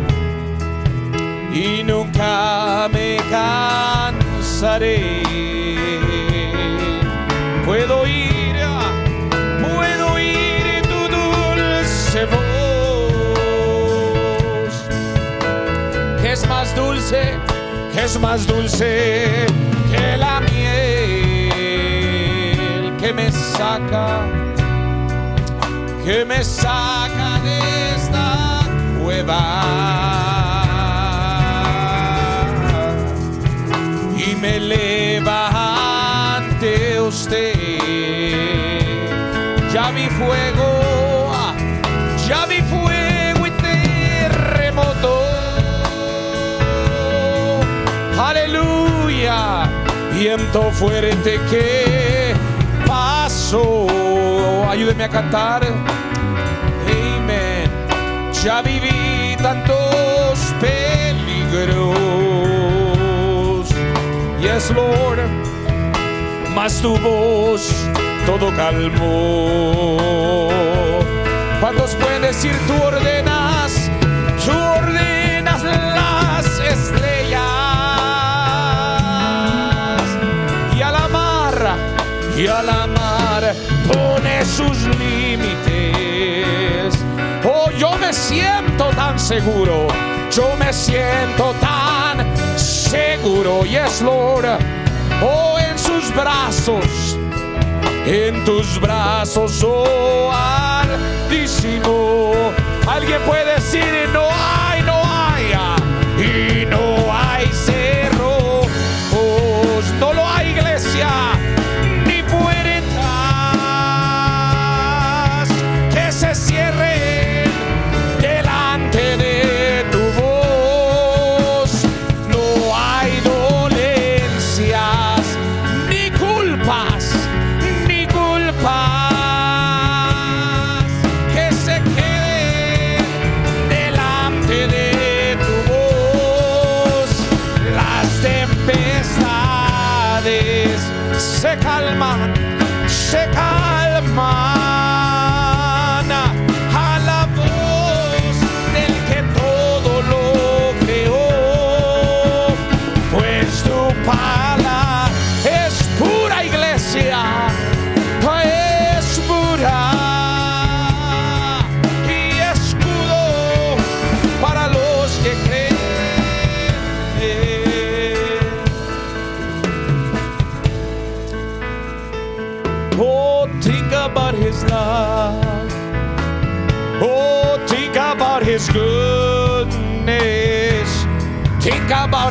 Y nunca me cansaré. Más dulce, que es más dulce que la miel que me saca, que me saca de esta cueva y me eleva ante usted. Ya vi fuego, viento fuerte que pasó. Ayúdeme a cantar. Amen. Ya viví tantos peligros. Yes, Lord. Mas tu voz todo calmó. ¿Cuántos pueden decir tú ordenas? Tú ordenas las estrellas y a la mar pone sus límites. Oh, yo me siento tan seguro, yo me siento tan seguro. Yes, Lord. Oh, en sus brazos en tus brazos, oh altísimo. Alguien puede decir,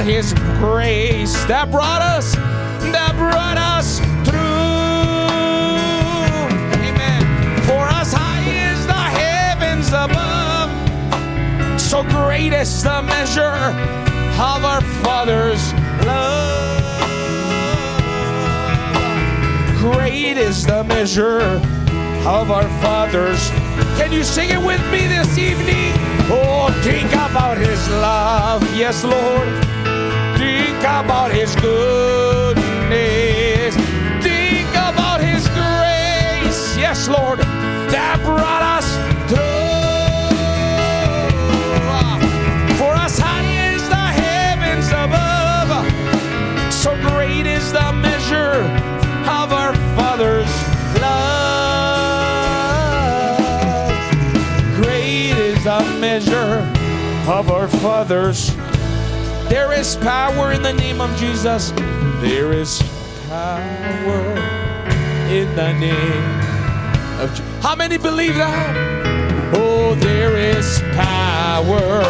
his grace that brought us, that brought us through. Amen. For as high as the heavens above, so great is the measure of our Father's love. Great is the measure of our Father's. Can you sing it with me this evening? Oh, think about His love. Yes, Lord. About His goodness. Think about His grace. Yes, Lord. That brought us through. For as high as the heavens above, so great is the measure of our Father's love. Great is the measure of our Father's. There is power in the name of Jesus. There is power in the name of Jesus. How many believe that? Oh, there is power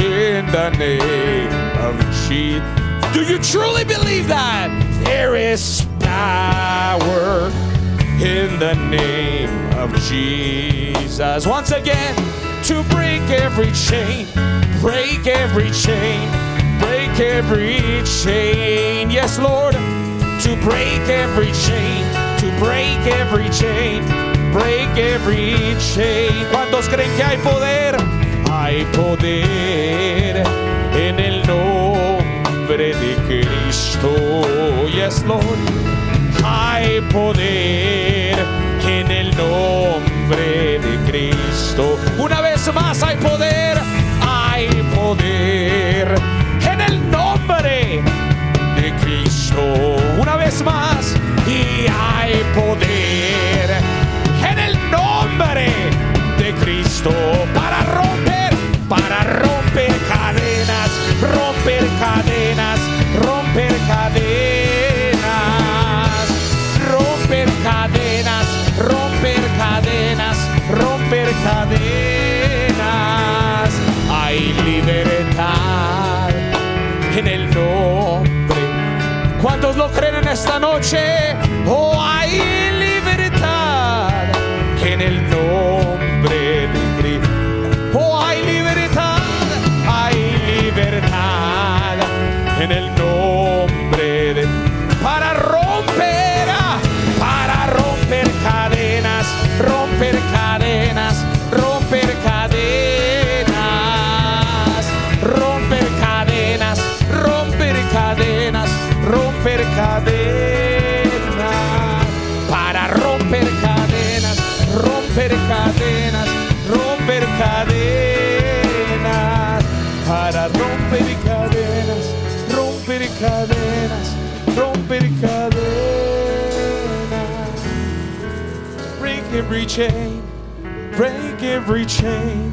in the name of Jesus. Do you truly believe that? There is power in the name of Jesus. Once again, to break every chain, break every chain, break every chain. Yes, Lord, to break every chain, to break every chain, break every chain. ¿Cuántos creen que hay poder? Hay poder en el nombre de Cristo. Yes, Lord. Hay poder en el nombre de Cristo. Una vez más hay poder, hay poder poder en el nombre de Cristo para romper, para romper cadenas, romper cadenas, romper cadenas, romper cadenas, romper cadenas, romper cadenas. Hay libertad en el nombre. ¿Cuántos lo creen en esta noche? Oh, hay libertad en el nombre de Cristo. Oh, hay libertad, hay libertad en el every chain, break every chain,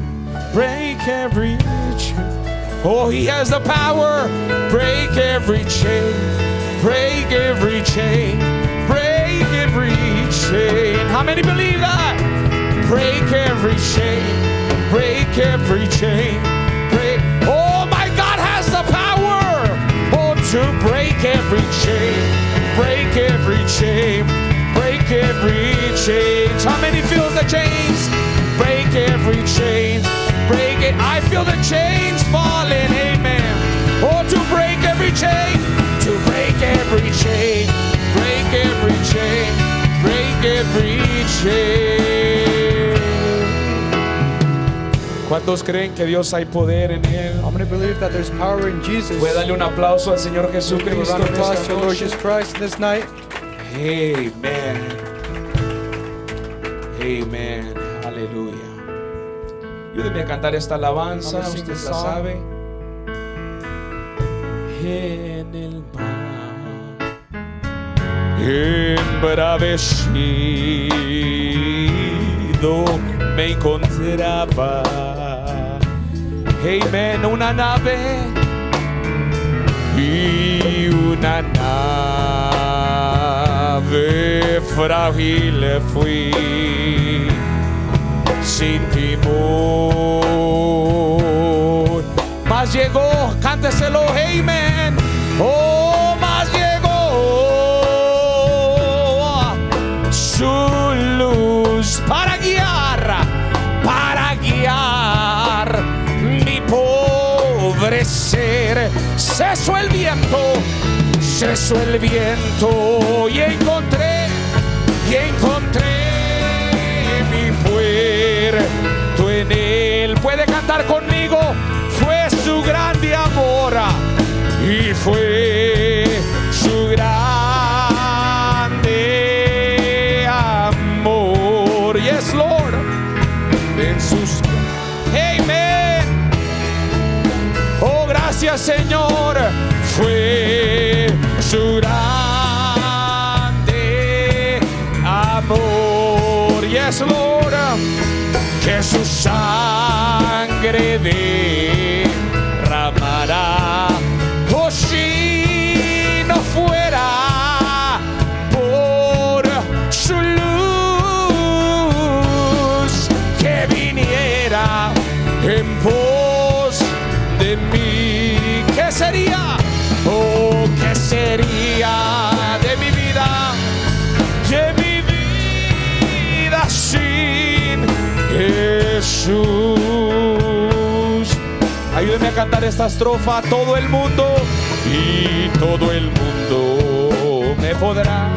break every chain. Oh, he has the power. Break every chain, break every chain, break every chain. How many believe that? Break every chain, break every chain, break. Oh, my God has the power. Oh, to break every chain, break every chain, break every chain. How many feels the chains? Break every chain, break it. I feel the chains falling. Amen. Oh, to break every chain, to break every chain, break every chain, break every chain. ¿Cuántos creen que Dios hay poder en él? How many believe that there's power in Jesus? Puede darle un aplauso al Señor a Jesucristo. applause to Lord. Jesus Christ this night. Amen. Amen. Aleluya. Ayúdeme a cantar esta alabanza. Usted la sabe. En el mar embravecido me encontraba. Amen. Una nave y una nave frágil fui sin timón. Mas llegó, cánteselo, amen. Oh, mas llegó su luz para guiar, para guiar mi pobre ser. Cesó el viento, cesó el viento y encontré, y encontré mi puerto en él. Puede cantar conmigo, fue su grande amor y fue su grande amor. Yes, Lord, en sus Amen. Oh, gracias, Señor. Su sangre derramará. Ayúdeme a cantar esta estrofa. Todo el mundo y todo el mundo me podrá,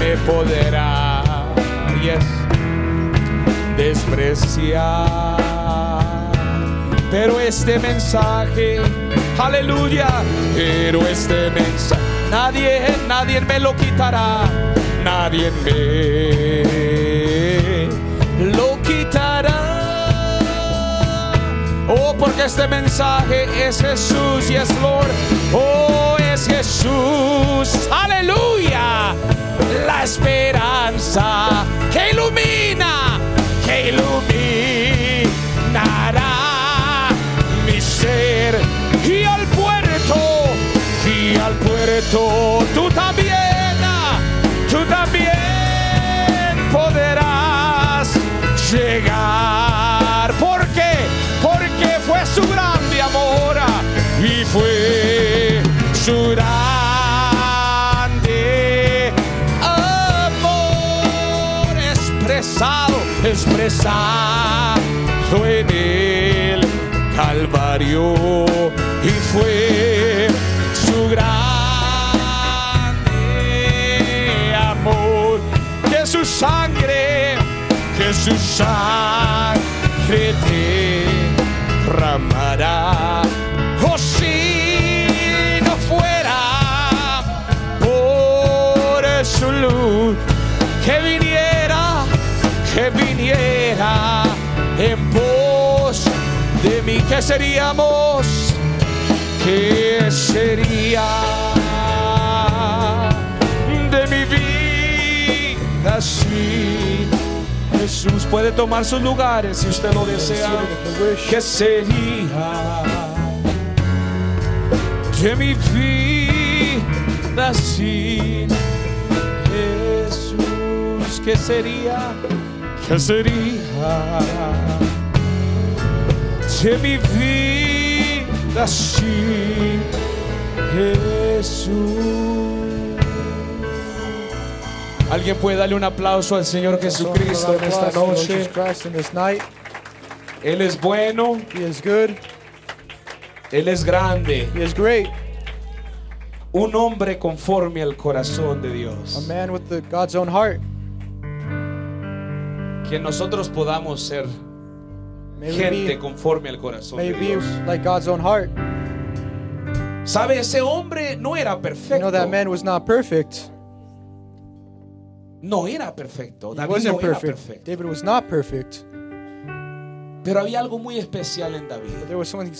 me podrá, yes, despreciar. Pero este mensaje, aleluya, pero este mensaje, nadie, nadie me lo quitará, nadie me Oh, porque este mensaje es Jesús y es Lord. Oh, es Jesús. Aleluya. La esperanza que ilumina, que iluminará mi ser. Y al puerto, y al puerto, tú también, tú también podrás llegar. y fue su grande amor expresado, expresado en el Calvario y fue su grande amor que su sangre, que su sangre derramará. Que viniera, que viniera en pos de mí, que seríamos, que sería de mi vida sin Jesús puede tomar sus lugares si usted lo desea. ¿Qué sería de mi vida sin? ¿Qué sería? ¿Qué sería de mi vida sin Jesús? Alguien puede darle un aplauso al Señor Jesucristo en esta noche. Él es bueno, He is good. Él es grande. He is great. Un hombre conforme al corazón de A Dios. Que nosotros podamos ser May gente be, conforme al corazón de Dios. like God's own heart. ¿Sabe? Ese hombre no era You perfecto. know that man was not perfect. No era perfecto. David wasn't no era perfect. perfecto. David was not perfect. Pero había algo muy especial en David. But there was something